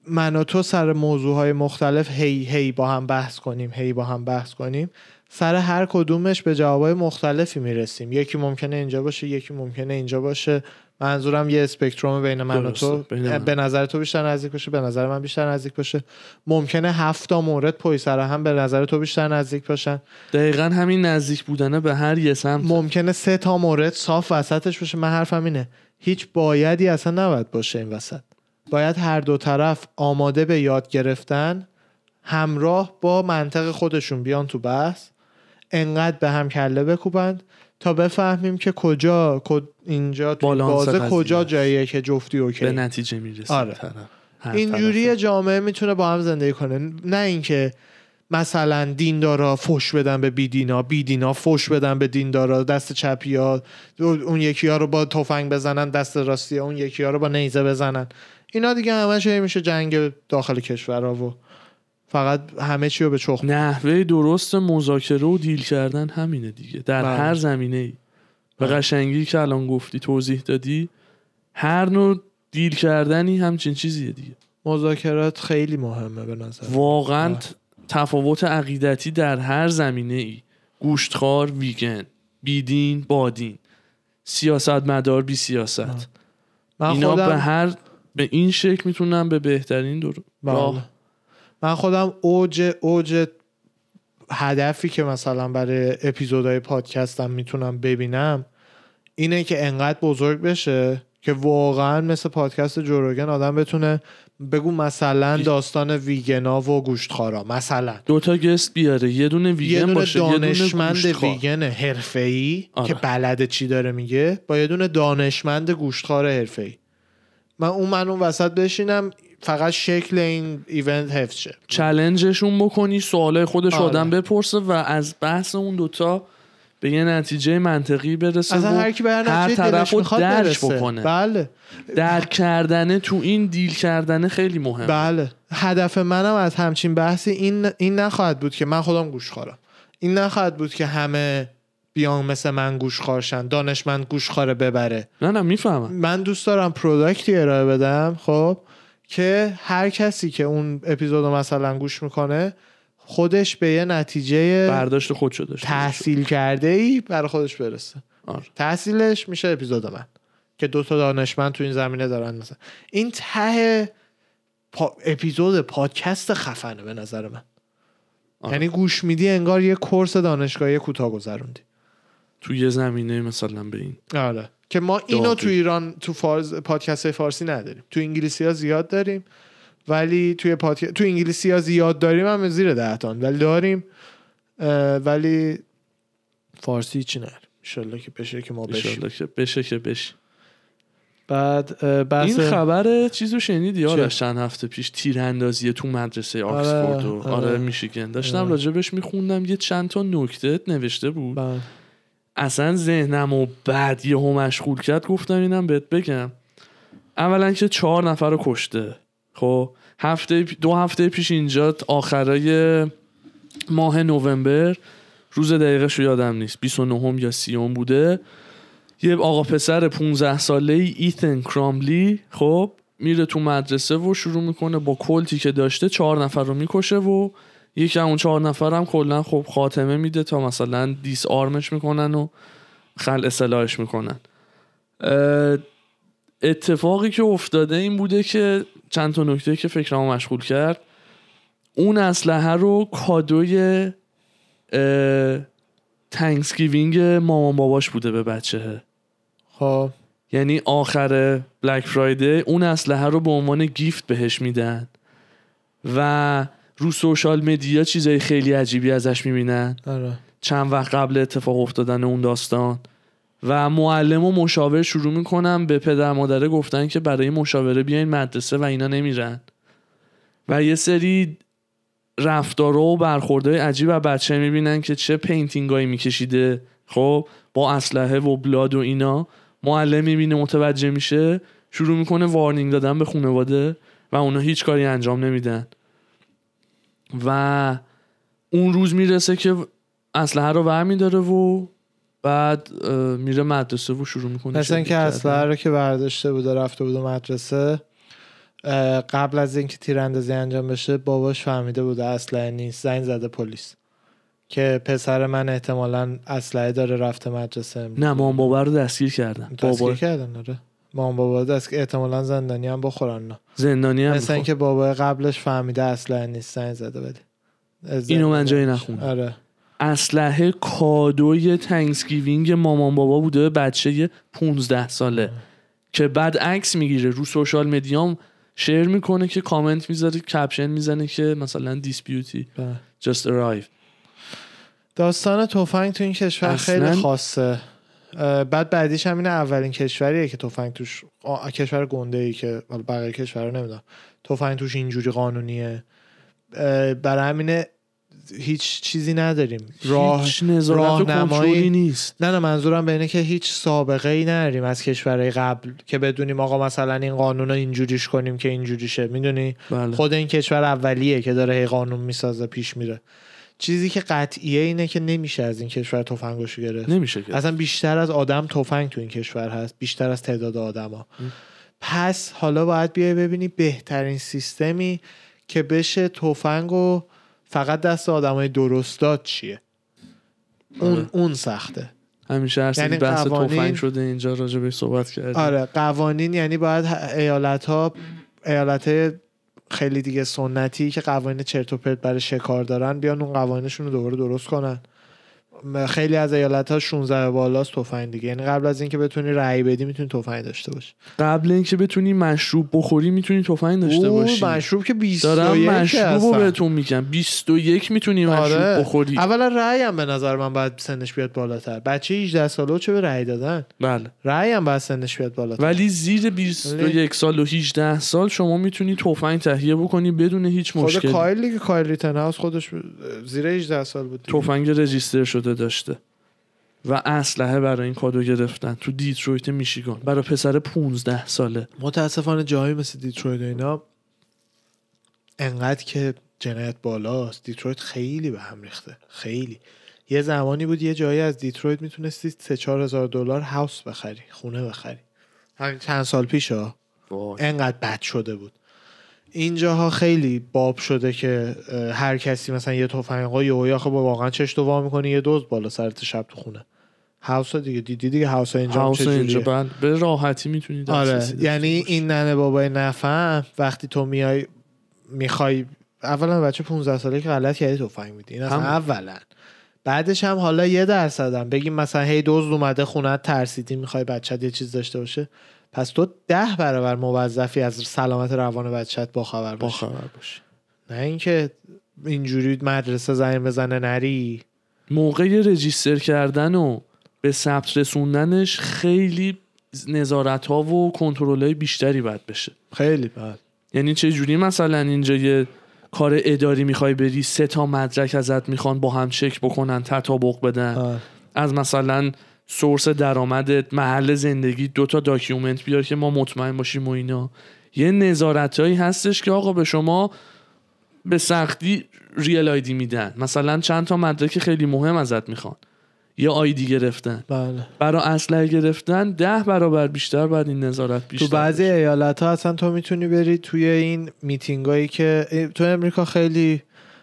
من و تو سر موضوع های مختلف هی هی با هم بحث کنیم هی با هم بحث کنیم. سر هر کدومش به جوابای مختلفی می‌رسیم. یکی ممکنه اینجا باشه یکی ممکنه اینجا باشه. منظورم یه اسپکتروم بین من و تو. به نظر تو بیشتر نزدیک باشه به نظر من بیشتر نزدیک باشه. ممکنه هفت تا مورد پای سر هم به نظر تو بیشتر نزدیک باشن. دقیقا همین نزدیک بودنه به هر یه سمت. ممکنه سه تا مورد صاف وسطش باشه. من حرفم اینه هیچ بایدی اصلا نباید باشه این وسط. باید هر دو طرف آماده به یاد گرفتن همراه با منطق خودشون بیان تو بحث انقدر به هم کله بکوبند تا بفهمیم که کجا اینجا تو بالانس بازه کجا. جاییه که جفتی به اوکی نتیجه می‌رسه آره. اینجوری. جامعه می‌تونه با هم زندگی کنه نه اینکه مثلا دیندارا فش بدن به بیدینا بیدینا فش بدن به دیندارا دست چپی ها اون یکی ها رو با تفنگ بزنن دست راستی ها اون یکی ها رو با نیزه بزنن اینا دیگه همش میشه جنگ داخل کشورها و فقط همه چی رو به چخ نحوه درست مذاکره و دیل کردن همینه دیگه در بله. هر زمینه ای به بله. قشنگی که الان گفتی توضیح دادی هر نوع دیل کردنی همچین چیزیه دیگه مذاکرات خیلی مهمه به نظر واقعا. ت- تفاوت عقیدتی در هر زمینه ای گوشتخوار ویگن بیدین بادین سیاست مدار بی سیاست آه. من اینا خودم به هر به این شکل می‌تونن به بهترین دور بله. راه من خودم اوج اوج هدفی که مثلا برای اپیزودهای پادکستم می‌تونم ببینم اینه که انقدر بزرگ بشه که واقعا مثل پادکست جوروگن آدم بتونه بگو مثلا داستان ویگنا و گوشتخارا مثلا دوتا گست بیاره یه دونه یه ویگن دونه باشه یه دونه دانشمند گوشتخوار. ویگن حرفه‌ای آره. که بلده چی داره میگه با یه دونه دانشمند گوشتخوار حرفه‌ای من اون من اون وسط بشینم فقط شکل این event حفظ شه. challenge شون بکنی سوالای خودش آره. آدم بپرسه و از بحث اون دوتا به یه نتیجه منطقی برسه اصلا هر کی به هر طرف دلش رو درک. بکنه. بله. درک کردنه تو این deal کردنه خیلی مهم بله. هدف منم از همچین بحثی این این نخواهد بود که من خودم گوشت خورم. این نخواهد بود که همه بیان مثل من گوشت خوار شن دانشمند گوشت خواره ببره. نه نه می‌فهمم. من دوست دارم product ی ارائه بدم خب؟ که هر کسی که اون اپیزود رو مثلا گوش می‌کنه خودش به یه نتیجه برداشت خود شده تحصیل کرده ای برای خودش برسه. آره. تحصیلش میشه اپیزود من که دو تا دانشمند تو این زمینه دارن مثلا. این ته پا... اپیزود پادکست خفنه به نظر من. آره. یعنی گوش میدی انگار یه کورس دانشگاهی کوتاه گذروندی. تو یه زمینه مثلا به این. آره. که ما اینو. تو ایران تو فارز پادکست فارسی نداریم. تو انگلیسی ها زیاد داریم. ولی توی پادک... تو انگلیسی ها زیاد داریم هم زیر دهتان ولی داریم ولی فارسی چی نداریم انشالله که بشه که ما بشیم. که بشه که بشه بعد بحث این خبر چیزو شنیدی؟ آرش چند هفته پیش تیراندازی تو مدرسه آره، آکسفورد و آره. آره میشیگن. داشتم آره. راجبش میخوندم یه چند تا نکته نوشته بود. بله. اصلا ذهنم و بعد یهو مشغول کرد گفتم اینم بهت بگم. اولا که چهار نفر رو کشته. خب هفته دو هفته پیش اینجا آخرای ماه نوامبر روز دقیقش رو یادم نیست. 29 یا 30 بوده. یه آقا پسر 15 ساله ای ایتن کراملی خب میره تو مدرسه و شروع می‌کنه با کلتی که داشته چهار نفر رو می‌کشه و یکی اون چهار نفر هم کلا خب خاتمه میده تا مثلا disarm ش می‌کنن و خلع سلاحش می‌کنن. اتفاقی که افتاده این بوده که چند تا نکته که فکرمو مشغول کرد. اون اسلحه رو کادوی Thanksgiving مامان باباش بوده به بچه. خب. یعنی آخر Black Friday ه اون اسلحه رو به عنوان gift بهش میدن. و رو سوشال مدیا چیزای خیلی عجیبی ازش می‌بینن. آره. چند وقت قبل اتفاق افتادن اون داستان. و معلم و مشاور شروع می‌کنن به پدر مادره گفتن که برای مشاوره بیاین مدرسه و اینا نمیرن. و یه سری رفتارا و برخوردهای عجیب و بچه می‌بینن که چه پینتینگایی میکشیده. خب با اسلحه و بلاد و اینا. معلم می‌بینه متوجه میشه شروع می‌کنه وارنینگ دادن به خانواده و اونا هیچ کاری انجام نمیدن. و اون روز می‌رسه که اسلحه رو برمیداره و بعد میره مدرسه و شروع می‌کنه مثلا اینکه اسلحه رو که برداشته بوده رفته بوده مدرسه قبل از اینکه تیراندازی انجام بشه باباش فهمیده بوده اسلحه نیست زنگ زده پلیس. که پسر من احتمالا اسلحه داره رفته مدرسه. نه مام بابا رو دستگیر کردن. دستگیر کردن آره. مام بابا دست احتمالا زندانی هم بخورن زندانی هم مثلا می‌خواد. اینکه بابا قبلش فهمیده اسلحه نیست زنگ زده از اینو من جایی. نخوندم. آره اسلحه کادوی Thanksgiving مامان بابا بوده به بچه 15 ساله که بعد عکس می‌گیره رو social media م share می‌کنه که کامنت می‌ذاره caption می‌زنه که مثلا this beauty بله. just arrive داستان تفنگ تو این کشور خیلی خاصه بعد بعدیش هم اینه اولین کشوریه که تفنگ توش آ، کشور گنده ای که بقیه کشور نمی‌دونم. تفنگ توش اینجوری قانونیه. برای همینه هیچ چیزی نداریم. راه راهنمایی- نیست. نه نه منظورم به اینه که هیچ سابقه ای نداریم از کشورهای قبل که بدونیم آقا مثلا این قانون رو اینجوریش کنیم که اینجوریشه. می‌دونی؟ بله. خود این کشور اولیه که داره هی قانون می‌سازه پیش میره. چیزی که قطعیه اینه که نمیشه از این کشور تفنگشو گرفت. نمیشه که اصلا بیشتر از آدم تفنگ تو این کشور هست بیشتر از تعداد آدما. پس حالا باید بیای ببینی بهترین سیستمی که بشه تفنگ و فقط دست آدمای درست داد چیه. اون آره. اون سخته. همیشه هر یعنی بحث قوانین- تفنگ شده اینجا راجع بهش صحبت کردیم. آره قوانین یعنی باید ایالت ها ایالت خیلی دیگه سنتی که قوانین چرت و پرت برای شکار دارن بیان اون قوانینشون رو دوباره درست کنن. خیلی از ایالت ها 16 بالاست تفنگ دیگه. یعنی قبل از اینکه بتونی رأی بدی می‌تونی تفنگ داشته باشی. قبل اینکه بتونی مشروب بخوری می‌تونی تفنگ داشته باشی. مشروب که 21 دارم مشروب. بهتون میگم. 21 می‌تونی مشروب آره. بخوری. اولا رأی هم به نظر من باید سنش بیاد بالاتر. بچه 18 ساله چه به رأی دادن؟ بله. رأی هم باید سنش بیاد بالاتر. ولی زیر 21 سال و 18 سال شما می‌تونی تفنگ تهیه بکنی بدون هیچ خود مشکلی. کایل دیگه کایل ریتنهاوس خودش زیر 18 سال بود. تفنگ register شده داشته. و اسلحه برای این کادو گرفتن تو دیترویت میشیگان. برای پسر 15 ساله. متاسفانه جایی مثل دیترویت و اینا انقدر که جنایت بالاست. دیترویت خیلی به هم ریخته. خیلی. یه زمانی بود یه جایی از دیترویت می‌تونستی سه چهار هزار دلار house بخری خونه بخری. همین چند سال پیش ها. انقدر بد شده بود. اینجاها خیلی باب شده که هر کسی مثلا یه تفنگ آقا یهویی آخه با واقعا چش تو وا می‌کنی یه دوز بالا سرت شب تو خونه هاوس ها دیگه دیدی دیگه هاوس ها اینجا هاوس چجوریه؟ اینجا بله به راحتی می‌تونی آره یعنی این ننه بابای نفهم وقتی تو میای می‌خوای اولا بچه 15 ساله که غلط کردی تفنگ میدی این اصلا. اولا بعدش هم حالا یه درصدم بگیم مثلا هی دزد اومده خونه ترسیدی می‌خوای بچت یه چیز داشته باشه. پس تو ده برابر موظفی از سلامت روان بچت با خبر با باشی خبر باشی. نه اینکه اینجوری مدرسه زنگ بزنه نری. موقع رجیستر کردن و به ثبت رسوندنش خیلی نظارت ها و کنترل های بیشتری باید بشه. خیلی بد یعنی چه جوری مثلا اینجا یه کار اداری می‌خوای بری سه تا مدرک ازت می‌خوان با هم چک بکنن تطابق بدن. آه. از مثلا source درآمدت محل زندگی دو تا document بیار که ما مطمئن باشیم و اینا. یه نظارت هایی هستش که آقا به شما به سختی Real ID میدن. مثلا چند تا مدرک خیلی مهم ازت می‌خوان. یه ID گرفتن. بله. برای اسلحه گرفتن ده برابر بیشتر باید این نظارت بیشتر تو بعضی. ایالت ها اصلا تو می‌تونی بری توی این میتینگ هایی که تو امریکا خیلی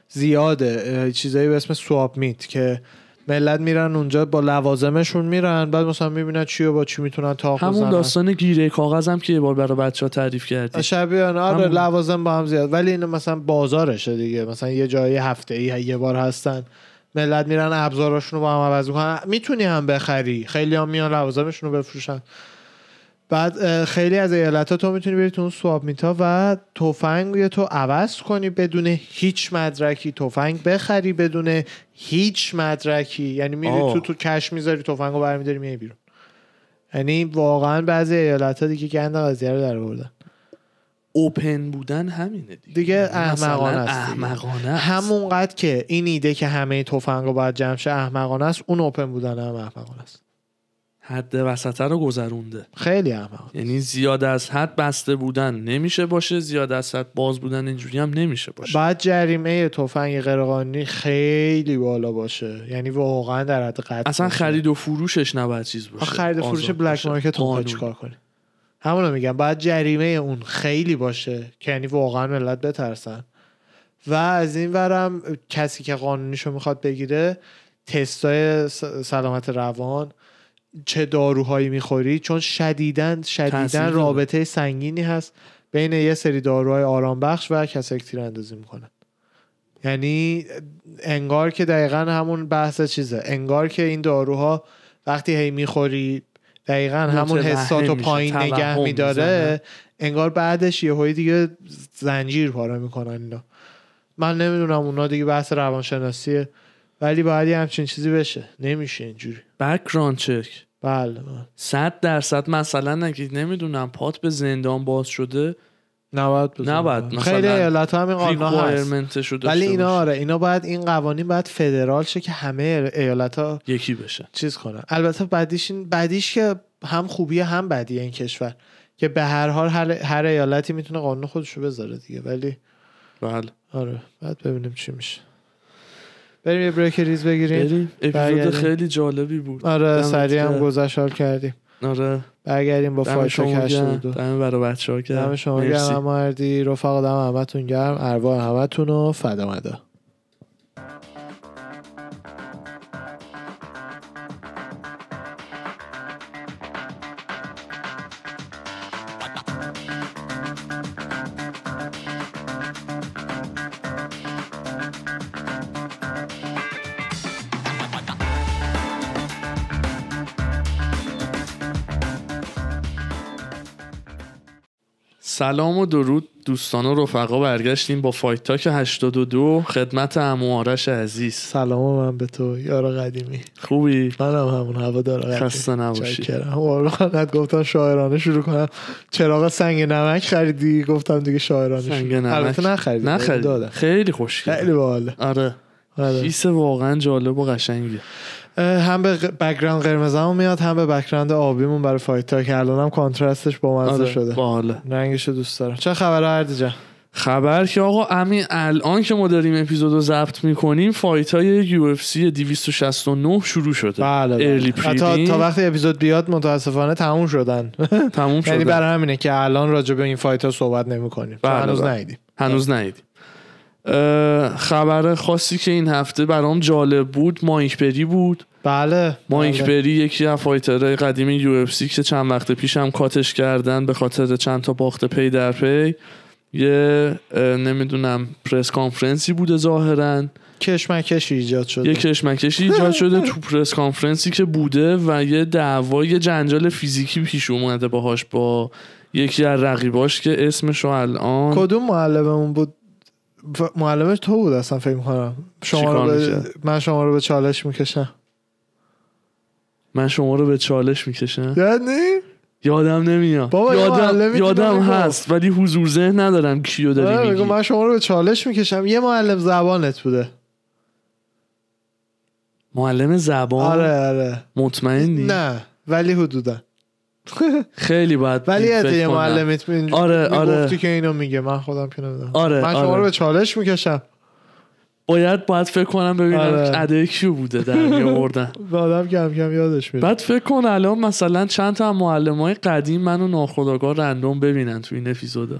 زیاده چیزایی به اسم سواب میت که ملت میرن اونجا با لوازمشون میرن بعد مثلا می‌بینن چی و با چی می‌تونن تا همون داستان گیره کاغذ هم که یه بار برای بچه ها تعریف کردی. شبیه آره. لوازم با هم زیاد. ولی اینو مثلا بازارشه دیگه. مثلا یه جایی هفته ای یه بار هستن. ملت میرن ابزاراشون رو با هم عوض می‌کنن. می‌تونی هم بخری. خیلی هم میان لوازمشون رو بفروشن. بعد خیلی از ایالت ها تو می‌تونی بری تو اون سواب میتا و تفنگ تو عوض کنی بدون هیچ مدرکی. تفنگ بخری بدون هیچ مدرکی. یعنی میری آه. تو تو کش می‌ذاری تفنگ رو برمیداری میای بیرون. یعنی واقعا بعضی ایالت ها دیگه گند قضیه رو در آوردن. اوپن بودن همینه دیگه, دیگه یعنی احمقانه است. احمقانه. همونقدر که این ایده که همه تفنگ رو باید جمع شه احمقانه است اون اوپن بودن هم احمقانه است حد وسطه رو گذرونده خیلی احمقانه یعنی زیاد از حد بسته بودن نمیشه باشه زیاد از حد باز بودن اینجوری هم نمیشه باشه بعد جریمه تفنگ غیرقانونی خیلی بالا باشه یعنی واقعا در حد قتل اصلا. خرید و فروشش نباید چیز باشه خرید و فروش بلک. مارکت. چیکار کنی همونو میگم. بعد جریمه اون خیلی باشه که یعنی واقعا ملت بترسن. و از این ورم کسی که قانونیشو می‌خواد بگیره تستای سلامت روان چه داروهایی می‌خوری چون شدیدن شدیدن. رابطه سنگینی هست بین یه سری داروهای آرام بخش و کسایی که تیراندازی می‌کنن. یعنی انگار که دقیقا همون بحث چیزه. انگار که این داروها وقتی هی می‌خوری دقیقا همون حساتو میشه، پایین نگه میداره. انگار بعدش یه دیگه زنجیر پاره می‌کنن اینا. من نمی‌دونم اونا دیگه بحث روانشناسیه ولی باید یه همچین چیزی بشه. نمیشه اینجوری. بکگراند چک بله صد درصد مثلا نگید نمی‌دونم پات به زندان باز شده نباید. نباید. مثلا خیلی ایالت همین قانون هست. ولی اینا آره اینا باید این قوانین باید فدرال شه که همه ایالت ها یکی بشه. چیز کنن. البته بعدیش این بعدیش که هم خوبیه هم بدیه این کشور که به هر حال هر, هر ایالتی می‌تونه قانون خودشو بذاره دیگه ولی بله. آره بعد ببینیم چی میشه. بریم یه بریک ریز بگیریم. بریم. اپیزود. خیلی جالبی بود. آره سریع هم. گذشت کردیم. آره. برگردیم با فایت شما گرم. 82 دم برای بچه ها گرم. دم شما. گرم. مردی رفقا دم همتون گرم. ارواح همتون و فدا سلام و درود دوستان و رفقا برگشتیم با Fight Talk 82 خدمت عمو آرش عزیز. سلام من به تو یارا قدیمی. خوبی؟ منم همون هوا داره خسته نباشی. والله گفتم شاعرانه شروع کنم. چراغ سنگ نمک خریدی؟ گفتم دیگه شاعرانه سنگ. نمک. البته نخریدی نخرید خیلی خوشگل. خیلی باحاله. آره. آره. واقعا جالب و قشنگه. هم به background قرمزمون میاد هم به background آبیمون برای Fight Talk که الانم contrast ش با مزه آره شده. باحاله رنگشو دوست دارم. چه خبر اردی جان؟ خبر که آقا همین الان که ما داریم اپیزودو ضبط می‌کنیم fight های UFC 269 شروع شده. بله, بله. ولی تا, تا وقتی اپیزود بیاد متاسفانه تموم شدن. تموم (laughs) شده. یعنی برای همینه که الان راجع به این fight ها صحبت نمی کنیم بله، هنوز بله. ندیدیم. هنوز ندیدیم. اه، خبر خاصی که این هفته برام جالب بود مایک پری بود. بله مایک بله. بری یکی از fighter های قدیم UFC که چند وقت پیش هم cut ش کردن به خاطر چند تا باخت پی در پی. یه نمی‌دونم press conference ی بوده ظاهرا. کشمکشی ایجاد شده. یه کشمکشی ایجاد شده تو press conference ی که بوده و یه دعوا یه جنجال فیزیکی پیش اومده باهاش با یکی از رقیباش که اسمشو الان کدوم معلممون بود؟ معلمش تو بود اصلا فکر می‌کنم. شما رو به... من شما رو به چالش می‌کشم. من شما رو به چالش می‌کشم؟ یعنی؟ یادم نمیاد. بابا، یادم, یادم. هست ولی حضور ذهن ندارم کیو داری آره، میگی. من شما رو به چالش می‌کشم. یه معلم زبانت بوده. معلم زبان؟ آره آره. مطمئنی؟ نه ولی حدودا. (laughs) خیلی باید ولی یه. معلمت آره، آره. گفتی که اینو میگه من خودم که نمی‌دونم آره، من شما آره. رو به چالش می‌کشم باید باید فکر کنم ببینم آره. ادای کیو بوده در میآوردن (laughs) آدم کم کم یادش میره بعد فکر کن الان مثلا چند تا معلم های قدیم منو ناخداگاه رندوم ببینن تو این اپیزودا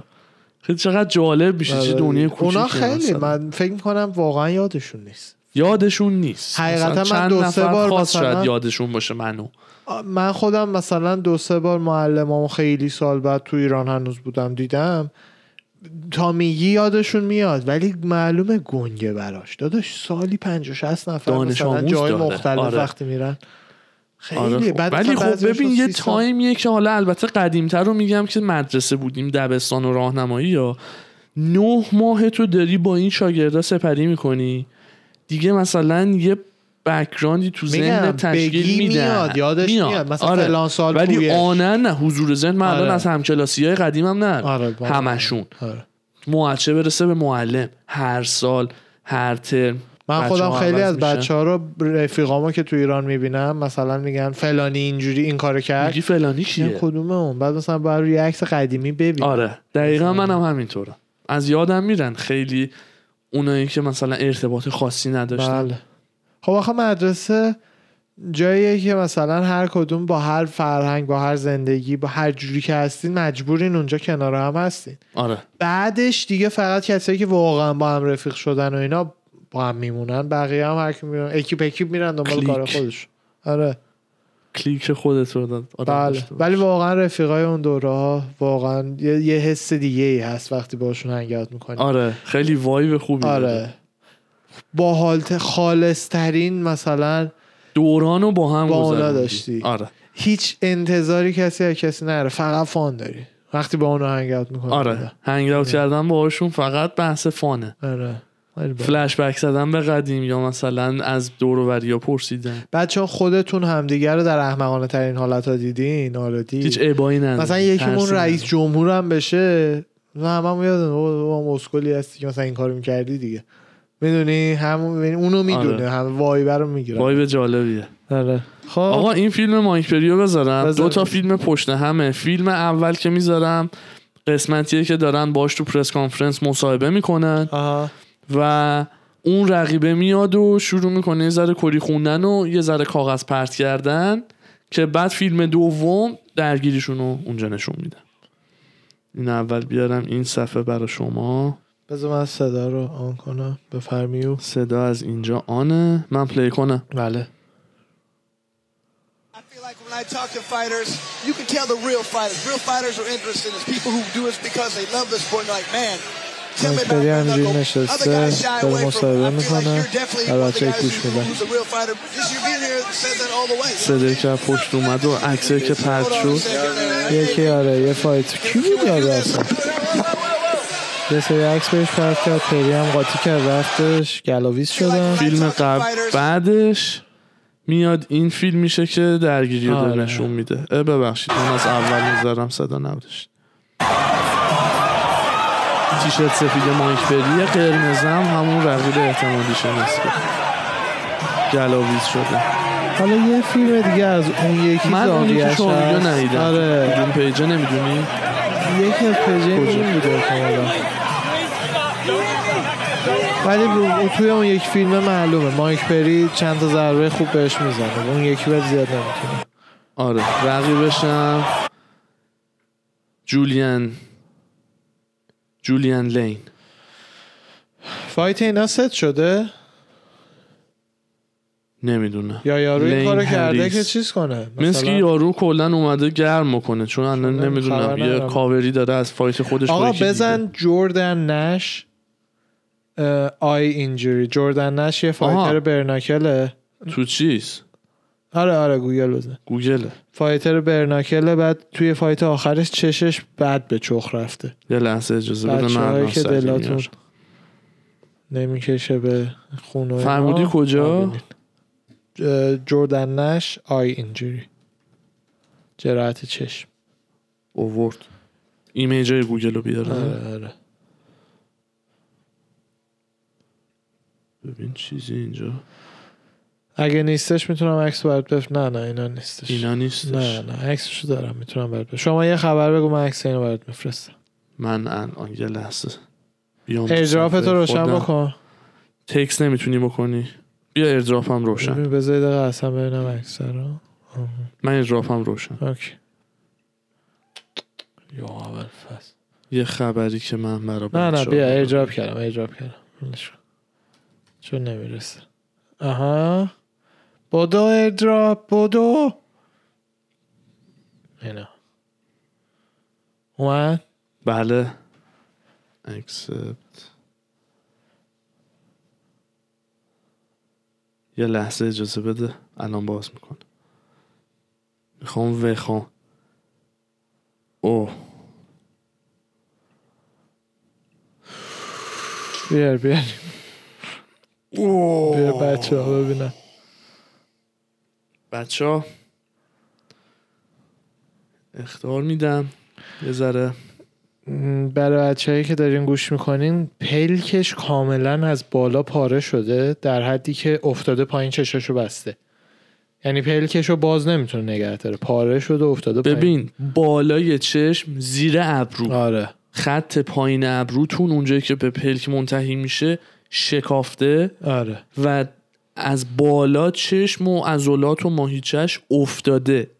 خیلی چقدر جالب میشه چه آره. دنیای کوچیکی اونا خیلی مثلا. من فکر می‌کنم واقعا یادشون نیست یادشون نیست حقیقتا من دو سه بار مثلا- شاید یادشون باشه منو من خودم مثلا دو سه بار معلمامو خیلی سال بعد تو ایران هنوز بودم دیدم تا میگی یادشون میاد ولی معلومه گنگه براش داداش سالی 50 60 نفر دانش مثلا جای داره. مختلف آره. وقتی میرن خیلی آره خب. بعد ولی خب ببین یه تایمیه که حالا البته قدیمتر رو میگم که مدرسه بودیم دبستان و راهنمایی یا نه ماه تو داری با این شاگردا سپری می‌کنی دیگه مثلا یه بکراندی تو ذهن تشکیل میدن. میاد یادش میاد. مثلا آره. فلان سال ولی. آنن نه حضور ذهن من الان آره. از همکلاسی های قدیمم نه. آره، همشون. آره. معچه برسه به معلم. هر سال هر ترم من خودم خیلی از. بچه ها رو رفیقامو که تو ایران می‌بینم مثلا میگن فلانی اینجوری این کارو کرد. میگی فلانی کیه؟ کدومه اون بعد مثلا باید روی عکس قدیمی ببین آره. دقیقا منم همینطورم. از یادم میرن خیلی اونایی که مثلا ارتباط خاصی نداشتن. بله. خب آخه مدرسه جاییه که مثلا هر کدوم با هر فرهنگ با هر زندگی با هر جوری که هستین مجبورین اونجا کنار هم هستین. آره. بعدش دیگه فقط کسایی که واقعا با هم رفیق شدن و اینا با هم میمونن بقیه هم هر کی میرن اکیپ اکیپ میرن دنبال. کار خودش. آره. clique خودت رو داری. بله. ولی واقعا رفیقای اون دوره ها واقعا یه, یه حس دیگه ای هست وقتی باشون hang out می‌کنی. آره. خیلی vibe خوبی داره. با حالت خالص ترین مثلا دوران رو با هم با اونا. داشتی. آره. هیچ انتظاری کسی از کسی نره. فقط fun داری. وقتی با اونا hang out می‌کنی. آره. hang out کردن باهاشون فقط بحث fun ه. آره. فلش بک زدن به قدیم یا مثلا از دور و وریا پرسیدن. چون خودتون همدیگه رو در احمقانه ترین حالت ها دیدین. دید. هیچ ابایی نداره. مثلا یکیمون رئیس. جمهور هم بشه نه همه هم یادم او مسکلی هستی که مثلا این کارو می‌کردی دیگه. می‌دونی؟ همون یعنی اونو می‌دونه آره. هم وایبر رو می‌گیره. وایب جالبیه. آره. خب. آقا این فیلم مایک پریو بذارم. بذار. دو تا فیلم پشت همه. فیلم اول که می‌ذارم قسمتیه که دارن باش تو press conference مصاحبه می‌کنن. آها. و اون رقیبه میاد و شروع می‌کنه یه ذره کری خوندن و یه ذره کاغذ پرت کردن که بعد فیلم دوم درگیریشون رو اونجا نشون میدن این اول بیارم این صفحه برای شما. بذار من صدا رو آن کنم بفرما صدا از اینجا آنه من play کنم بله I feel like when I talk to fighters, you can tell the real fighters. Real fighters are interested. It's people who do it because they love the sport. Like, man, tell me about your همینجوری knuckle. نشسته، Other guys shy داره away from. I feel like می‌کنه. you're definitely و one of the بچه‌ای guys گوش who- میدن. who's a real fighter. Just you being here says that all the way. صدایی که پشت اومد و عکسایی که a شد. یکی آره یه فایت کی بود اصلا یه سری عکس بهش پرت کرد. پری هم قاطی کرد. رفتش گلاویز شدن. فیلم قبل بعدش میاد این فیلم میشه که درگیری رو آره. نشون میده. ببخشید من از اول می‌ذارم صدا نبودش تیشرت سفید مایک پری قرمزم همون رقیب احتمالیشه نیست که گلاویز شده. حالا یه فیلم دیگه از اون یکی من اون یکی هست. ندیدم. آره. پیجه نمی‌دونی؟ یکی از پیجه کجا؟ این بوده احتمالاً. ولی توی اون یک فیلم معلومه. مایک پری چند تا ضربه خوب بهش می‌زنه. اون یکی ولی زیاد نمی‌تونه. آره. رقیبشم جولیان جولیان لین. fight اینا ست شده؟ نمی‌دونه یا یارو این کارو کرده. که چیز کنه؟ مثل که یارو کلا اومده گرم می‌کنه چون الان نمی‌دونم یه. کاور ی داره از fight خودش آقا بزن جوردن نش. آی اینجوری جوردن نش یه فایتر. برناکله. تو چیز؟ آره آره گوگل بزن گوگل. فایتر برناکله بعد توی فایت آخرش چشش بعد به چخ رفته. یه لحظه اجازه بده من که دلاتون. نمی‌کشه به خون و اینا. فرمودی کجا؟ جوردن نش آی اینجوری جراحت چشم. اوورد. image های گوگل رو بیاره آره آره. ببین چیزی اینجا. اگه نیستش می‌تونم عکس برات بف نه نه اینا نیستش. اینا نیستش. نه نه عکسشو دارم می‌تونم برات بف- شما یه خبر بگو من عکس اینو برات میفرستم. من الان یه لحظه. بیام تو AirDrop تو روشن خودم. بکن. تکس نمی‌تونی بکنی. بیا AirDrop هم روشن. ببین بذار دقیقه اصلا ببینم عکس رو. من AirDrop هم روشن. okay. یا اول فصل. یه خبری که من برا نه نه بیا. ایردراپ کردم ایردراپ کردم. چون نمی‌رسه. آها. بدو AirDrop بدو اینا. اومد؟ بله. accept یه لحظه اجازه بده. الان باز میکن می‌خوام وخوام. اوه. بیار بیار. بیار بچه ها ببینم بچه ها اختار میدم. یه ذره. برای بچه هایی که دارین گوش می‌کنین پلکش کاملا از بالا پاره شده در حدی که افتاده پایین چشاشو بسته. یعنی پلکش رو باز نمی‌تونه نگه داره. پاره شده و افتاده پایین. ببین بالای چشم زیر ابرو. آره. خط پایین ابروتون اونجایی که به پلک منتهی میشه شکافته آره. و از بالا چشم و عضلات و ماهیچش افتاده.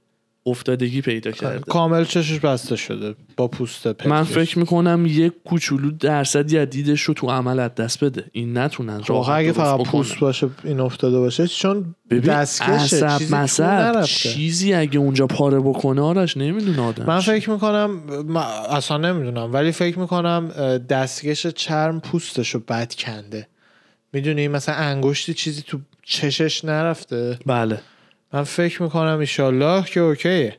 افتادگی پیدا کرده کامل چشش بسته شده با پوست پتکش. من فکر می‌کنم یک کوچولو درصدی از دیدش رو تو عمل از دست بده این نتونن واقعا راحت اگه فقط. پوست باشه این افتاده باشه چون دستکشه چیزی. چیزی اگه اونجا پاره بکنه آرش نمی‌دونه آدم من فکر می‌کنم من اصلا نمی‌دونم ولی فکر می‌کنم دستکش چرم پوستش رو بد کنده می‌دونی مثلا انگشتی چیزی تو چشش نرفته بله من فکر می‌کنم ایشالله که اوکیه.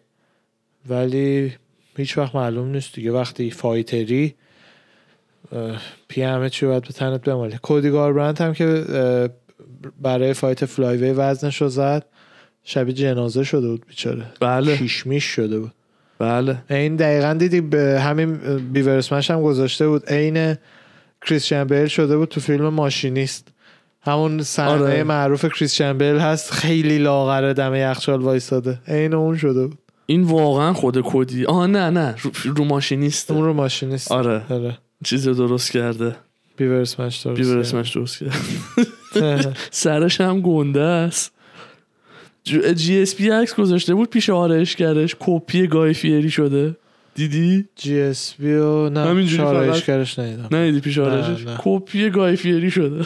ولی هیچ وقت معلوم نیست دیگه. وقتی فایتری پی همه چی باید به تنت بمالی کودی هم که برای فایت فلایوی وزنش رو زد شبیه جنازه شده بود بیچاره. بله. کیشمیش شده بود. بله. این دقیقا دیدی به همین بیورسمش هم گذاشته بود. عین کریستیان بیل شده بود تو فیلم ماشینیست. همون صحنه آره. معروف کریستیان بیل هست خیلی لاغره دم یخچال وایساده. عین اون شده بود. این واقعا خود کدی آه نه نه. رو, رو ماشینیست اون رو ماشینیست آره. آره. چیز رو درست کرده. بیورسمش درست بیبر اسمش درست کرده. (laughs) سرش هم گنده است. جی اس پی عکس گذاشته بود پیش آرایشگرش کپی گای فیری شده. دیدی؟ جی اس بی و نه همینجوری شارایشگرش ندیدم. نه دیدی پیش آرایشش؟ نه. کپی گای فیری شده.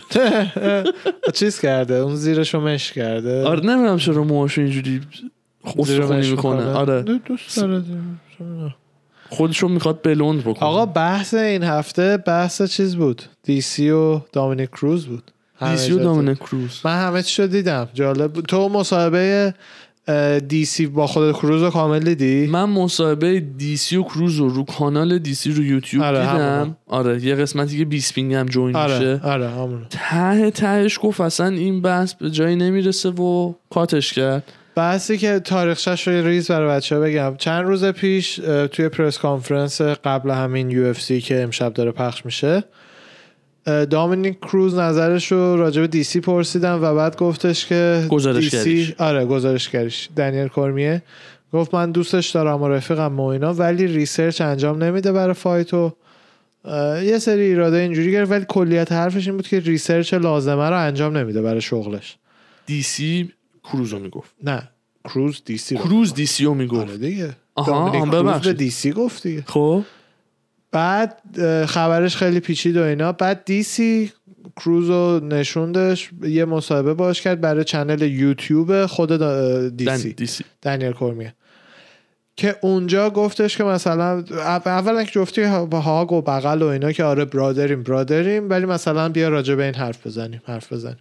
(laughs) چیز کرده؟ اون زیرش رو مش کرده. آره نمی‌دونم چرا موهاشو اینجوری مش می‌کنه. آره. دوست داره خودشو می‌خواد بلوند بکنه. آقا بحث این هفته بحث چیز بود؟ DC و دامینیک کروز بود. DC و دامینیک کروز. من همه چی رو دیدم. جالب بود. تو مصاحبه DC با خود کروز رو کامل دیدی؟ من مصاحبه دیسی و کروز رو رو کانال DC رو یوتیوب آره، دیدم. همونو. آره یه قسمتی که بیسپینگ هم join آره میشه. آره همون ته تهش گفت اصلا این بحث به جایی نمی‌رسه و cut ش کرد. بحثی که تاریخچش رو ریز برای بچه ها بگم. چند روز پیش توی press conference قبل همین UFC که امشب داره پخش میشه دامینیک کروز نظرش رو راجع به DC پرسیدن و بعد گفتش که گزارشگریش. آره گزارشگریش. دنیل کورمیه. گفت من دوستش دارم و رفیقم و اینا ولی research انجام نمیده برای fight و اه، یه سری ایراده اینجوری گرفت ولی کلیت حرفش این بود که research لازمه رو انجام نمیده برای شغلش. دیسی کروز رو می‌گفت. نه کروز دیسی رو. کروز دیسی رو می‌گفت. آره دیگه. آها، به ببخشید. دیسی گفت دیگه. خب؟ بعد خبرش خیلی پیچید و اینا. بعد دیسی کروز رو نشوندش یه مصاحبه باش کرد برای channel یوتیوب خود دیسی دیسی دنیل کورمیه که اونجا گفتش که مثلا او- اولا که جفتی هاگ و بغل و اینا که آره برادریم برادریم ولی مثلا بیا راجع به این حرف بزنیم حرف بزنیم.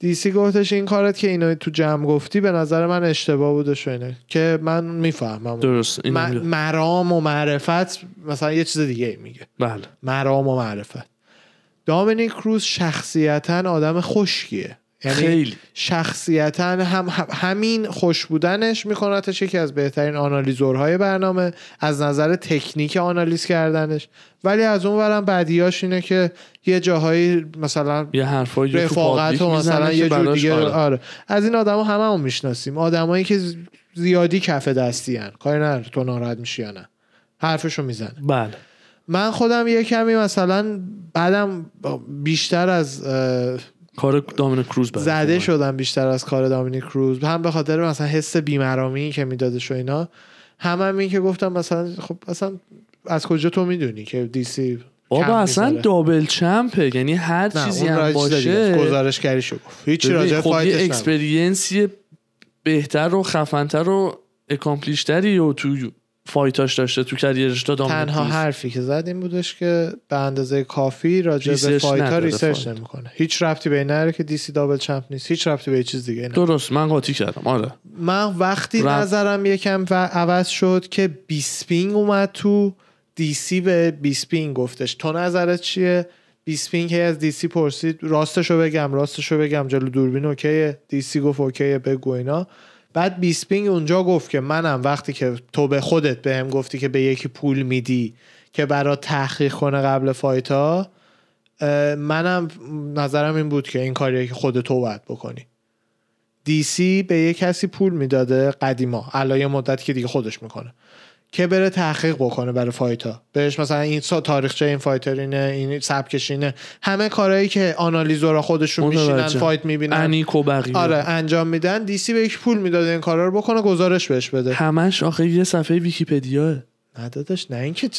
دیسی گفتش این کارت که اینو تو جمع گفتی به نظر من اشتباه بودش و اینه که من می‌فهمم. درست این م- مرام و معرفت مثلا یه چیز دیگه میگه. بله. مرام و معرفت. دامینیک کروز شخصیتا آدم خشکیه. یعنی خیلی. شخصیتا هم هم- همین خوش بودنش میکنتش یکی از بهترین آنالیزورهای برنامه از نظر تکنیک آنالیز کردنش ولی از اون ورم بدیاش اینه که یه جاهایی مثلا یه حرفایی تو رفاقت و مثلا یه جور دیگه آره. آره. از این آدما همه هم می‌شناسیم آدمایی که زیادی کف دستی هن. کاری نداره تو ناراحت میشی یا نه حرفشو می‌زنه بله من خودم یه کمی مثلا بعدم بیشتر از کار دامین کروز زده. شدم بیشتر از کار دامینیک کروز. هم به خاطر مثلا حس بیمرامی که میدادش و اینا هم هم این که گفتم مثلا خب اصلا از کجا تو می‌دونی که دیسی بابا اصلا دابل چمپه. یعنی هر چیزی هم باشه. گزارشگریشو گفت. هیچی ببین، راجع خب یه. اکسپریانسی بهتر و خفنتر و اکامپلیشتری و تو فایتاش داشته تو کریرش تا دامین تنها. حرفی که زد این بودش که به اندازه کافی راجع به ریسرچ فایت ها نداره ریسرچ. نمی‌کنه. هیچ ربطی به این نره که دیسی دابل چمپ نیست. هیچ ربطی به چیز دیگه نه درست من قاطی کردم. آره. من وقتی رفت. نظرم یکم و عوض شد که بیسپینگ اومد تو دیسی به بیسپینگ گفتش. تو نظرت چیه؟ بیسپینگ هی از دیسی پرسید. راستشو بگم راستشو بگم. جلو دوربین OK ه. دیسی گفت OK ه بگو اینا. بعد بیسپینگ اونجا گفت که منم وقتی که تو به خودت بهم گفتی که به یکی پول میدی که برا تحقیق کنه قبل fight ا منم نظرم این بود که این کاریه که خود تو باید بکنی. دیسی به یه کسی پول می‌داده قدیما الان یه مدت که دیگه خودش می‌کنه. که بره تحقیق بکنه برای fight ها بهش مثلا این تاریخچه این fighter اینه این سبکش اینه همه کارهایی که آنالیزورا خودشون میشینن. fight می‌بینن. و بقیه آره انجام میدن. دیسی به یک پول می‌داده این کارا رو بکنه گزارش بهش بده. همش آخه یه صفحه ویکیپدیاه نه داداش نه اینکه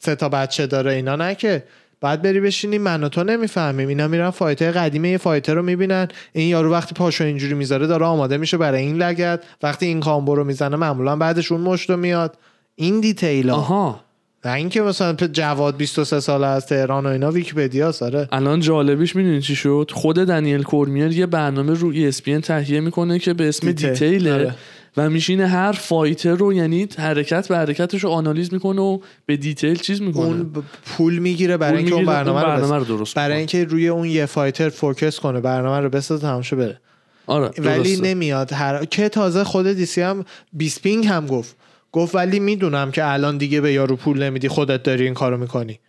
سه تا بچه داره اینا نه که. بعد بری بشینی من و تو نمی‌فهمیم. اینا میرن fighter قدیمی یه fighter رو می‌بینن. این یارو وقتی پاشو اینجوری می‌ذاره داره آماده میشه برای این لگد وقتی این combo رو می‌زنه معمولا بعدش اون مشتو میاد. این detail ها آها نه اینکه مثلا جواد 23 ساله از تهران و اینا ویکیپدیا ساره الان جالبیش می‌دونی چی شد خود دنیل کورمیر یه برنامه رو ای ESPN تهیه می‌کنه که به اسم Detail. Detail ه آره. و میشینه هر fighter رو یعنی حرکت به حرکتش رو آنالیز می‌کنه و به detail چیز می‌کنه اون پول می‌گیره برای اینکه اون برنامه, اون برنامه رو, درست برای. اینکه روی اون یه fighter focus کنه برنامه رو بسازه تماشا بره آره ولی درسته. نمیاد هر که تازه خود دیسی هم بیسپینگ هم گفت گفت ولی می‌دونم که الان دیگه به یارو پول نمیدی خودت داری این کارو می‌کنی.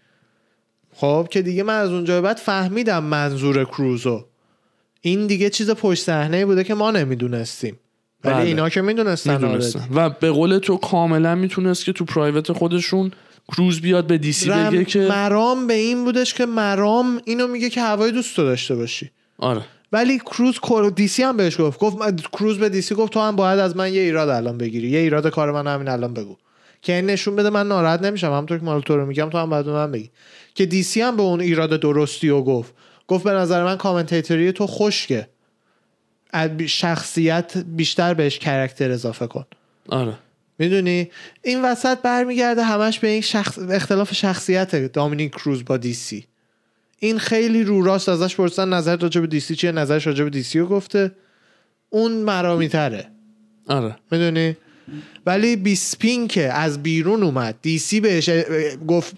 خب که دیگه من از اونجا به بعد فهمیدم منظور کروزو. این دیگه چیز پشت صحنه بوده که ما نمی‌دونستیم. ولی بله. اینا که می‌دونستن می‌دونستن. و به قول تو کاملا می‌تونست که تو پرایوت خودشون کروز بیاد به دیسی بگه که مرام به این بودش که مرام اینو میگه که هوای دوست داشته باشی. آره. ولی کروز دیسی هم بهش گفت. گفت کروز به دیسی گفت تو هم باید از من یه ایراد الان بگیری. یه ایراد کار من همین الان بگو. که این نشون بده من ناراحت نمیشم. همونطور که مال تو رو میگم تو هم باید من بگی. که دیسی هم به اون ایراد درستی و گفت. گفت به نظر من commentary تو خشکه. شخصیت بیشتر بهش character اضافه کن. آره. می‌دونی؟ این وسط برمیگرده همش به این شخص... اختلاف شخصیت دامینیک کروز با دیسی. این خیلی رو راست ازش پرسیدن نظر راجع به دیسی چیه نظرش راجع به دیسی رو گفته. اون مرامی تره آره. می‌دونی؟ ولی بیسپین که از بیرون اومد. دیسی بهش گفت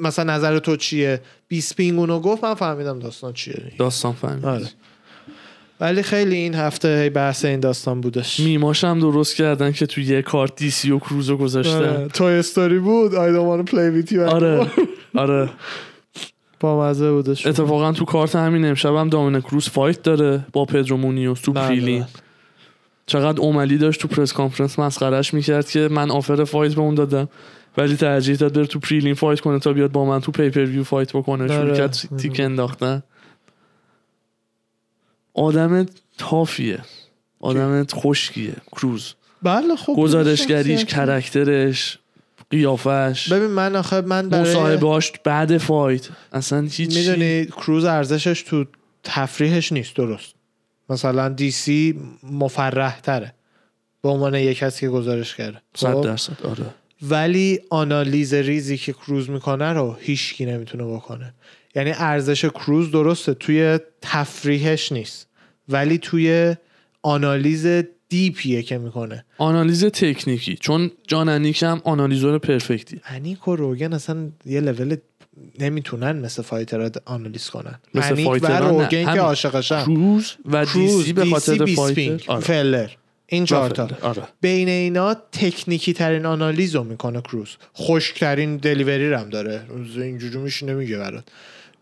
مثلا نظر تو چیه؟ بیسپینگ اونو گفت من فهمیدم داستان چیه. داستان فهمید آره. ولی خیلی این هفته هی بحث این داستان بودش. میماش هم درست کردن که تو یه کارت دیسی و کروزو گذاشتن. توی استوری بود. I don't play with you آره. آره. (laughs) با مزه بودش اتفاقا تو کارت همین امشب هم دامین کروز fight داره با پدرو مونیوس تو بله، prelim بله. چقدر اوملی داشت تو press conference مسخرش می‌کرد که من offer fight به اون دادم ولی ترجیح داد بره تو prelim fight کنه تا بیاد با من تو pay-per-view fight بکنه شروع. کرد تیک انداختن. آدم tough یه. آدم خشکیه کروز. بله خب گزارشگریش. کرکترش. قیافش ببین من آخه من برای مصاحبهاش بعد فایت. اصلا هیچ می‌دونی کروز ارزشش تو تفریحش نیست درست. مثلا دی سی مفرح تره به عنوان یک کسی که گزارش کرده. صد خب؟ درصد آره. ولی آنالیز ریزی که کروز می‌کنه رو هیچکی نمی‌تونه بکنه. یعنی ارزش کروز درسته توی تفریحش نیست. ولی توی آنالیز deep یه که می‌کنه. آنالیز تکنیکی. چون جان انیک هم آنالیزور perfect ی انیک و روگن اصلا یه لول نمی‌تونن مثل fighter ها آنالیز کنن. مثل انیک و fighter ها نه. روگن که. عاشقشن. کروز و دیسی به خاطر fighter. آره. فلدر. این چهار تا. آره. بین اینا تکنیکی ترین آنالیز رو می‌کنه کروز. خشکترین delivery هم داره. اینجوری میشینه میگه برات.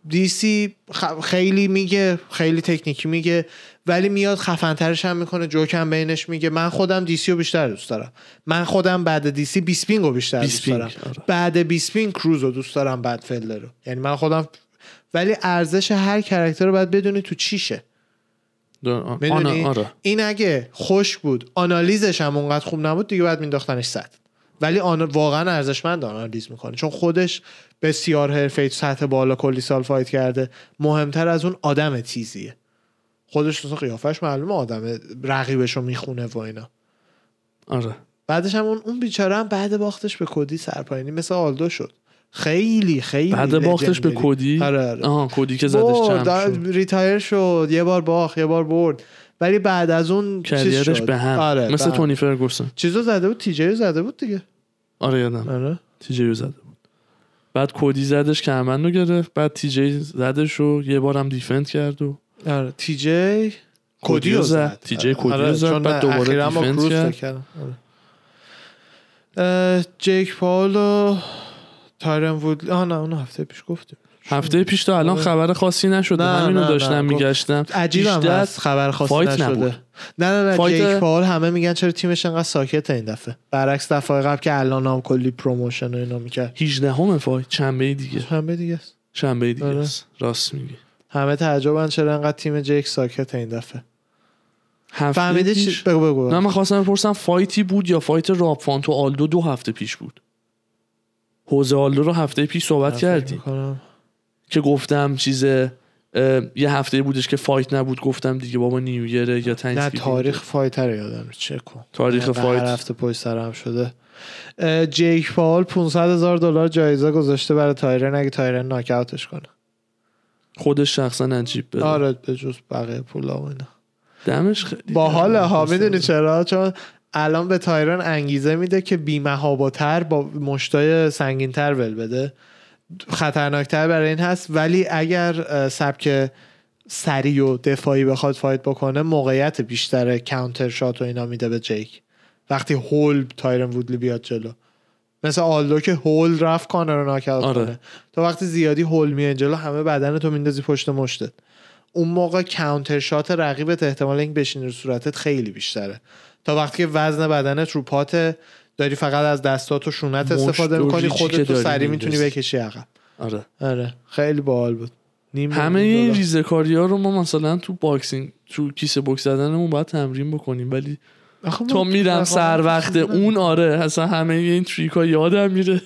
دیسی خ- خیلی میگه خیلی تکنیکی میگه. ولی میاد خفنترش هم می‌کنه جوکم بینش میگه من خودم دیسی رو بیشتر دوست دارم. من خودم بعد دیسی بیسپینگ رو بیشتر دوست دارم. آره. بعد بیسپینگ کروز رو دوست دارم بعد فلدر رو. یعنی من خودم ولی ارزش هر character رو باید بدونی تو چیشه. آنا- می‌دونی؟ آره. این اگه خوش بود آنالیزش هم اونقدر خوب نبود دیگه باید مینداختنش صد. ولی آن... واقعا ارزشمند آنالیز می‌کنه. چون خودش بسیار حرفه سطح بالا کلی سال fight کرده. مهمتر از اون آدم تیزیه خودش اصلا قیافش معلومه آدم رقیبش رو می‌خونه و اینا. آره. بعدش هم اون, اون بیچاره هم بعد باختش به کدی سرپایینی مثل آلدو شد. خیلی خیلی بعد باختش به. کدی؟ آره آره. آها کدی که زدش شد. retire شد یه بار باخت یه بار برد. ولی بعد از اون career ش. به هم. آره مثل به هم. تونی فرگوسن. چیزو زده بود تیجی رو زده بود دیگه. آره یادم. آره. تیجی زده بود. بعد کدی زدش کمربند رو گرفت بعد تیجی زدش و یه بارم defend کرد و آره کدی رو رو زد. TJ کدی رو آره، زد، چون بعد دوباره defense کرد. آره. جیک پاول و تایرن وودلی آه نه اون هفته پیش گفتیم هفته پیش تا الان خبر خاصی نشده نه، همینو نه، داشتم. میگشتم عجیب هست خبر خاصی fight نشده نبود. نه نه نه fight- جیک پال همه میگن چرا تیمش انقدر ساکت این دفعه برعکس دفعه قبل که الان هم کلی promotion و اینا می‌کرد هجدهمه fight شنبه دیگه همه دیگه است شنبه دیگه آره. است. راست میگی همه تعجبن چرا انقدر تیم جیک ساکت این دفعه. فهمیده چی؟ بگو بگو. نه من خواستم بپرسم fight ی بود یا fight راب فانت و آلدو دو هفته پیش بود؟ ژوزه آلدو رو هفته پیش صحبت می‌کنم. که گفتم چیز یه هفته بودش که fight نبود گفتم دیگه بابا New Year ه یا نه Thanks تاریخ fight رو یادم چک کن تاریخ fight. هر هفته پشت سر هم شده. جیک پال 500 هزار دلار جایزه گذاشته برای تایرن اگه تایرن ناکاوتش کنه. خودش شخصا از جیب بده. آره به جز بقیه پولا و اینا. دمش خیلی باحال ها می‌دونی. چرا؟ چون الان به تایرن انگیزه میده که بی‌محاباتر با مشتای سنگینتر ول بده. خطرناکتر برای این هست. ولی اگر سبک سریع و دفاعی بخواد fight بکنه موقعیت بیشتر counter shot و اینا میده به جیک وقتی هول تایرن وودلی بیاد جلو. مثل آلدو که هول رفت کانر رو ناکاوت آره. کنه. تو وقتی زیادی هول میاد جلو همه بدن تو میندازی پشت مشتت. اون موقع counter shot رقیبت احتمال اینکه بشینه رو صورتت خیلی بیشتره. تا وقتی که وزن بدنت رو پات داری فقط از دستات و شونت استفاده می‌کنی خودتو سریع می‌تونی. بکشی عقب. آره. آره. خیلی باحال بود. نیم همه این. ریزکاری ها رو ما مثلا تو boxing تو کیسه بوکس زدنمون باید تمرین بکنیم ولی تا میرم تو سر وقت اون آره اصلا همه این trick ها یادم میره.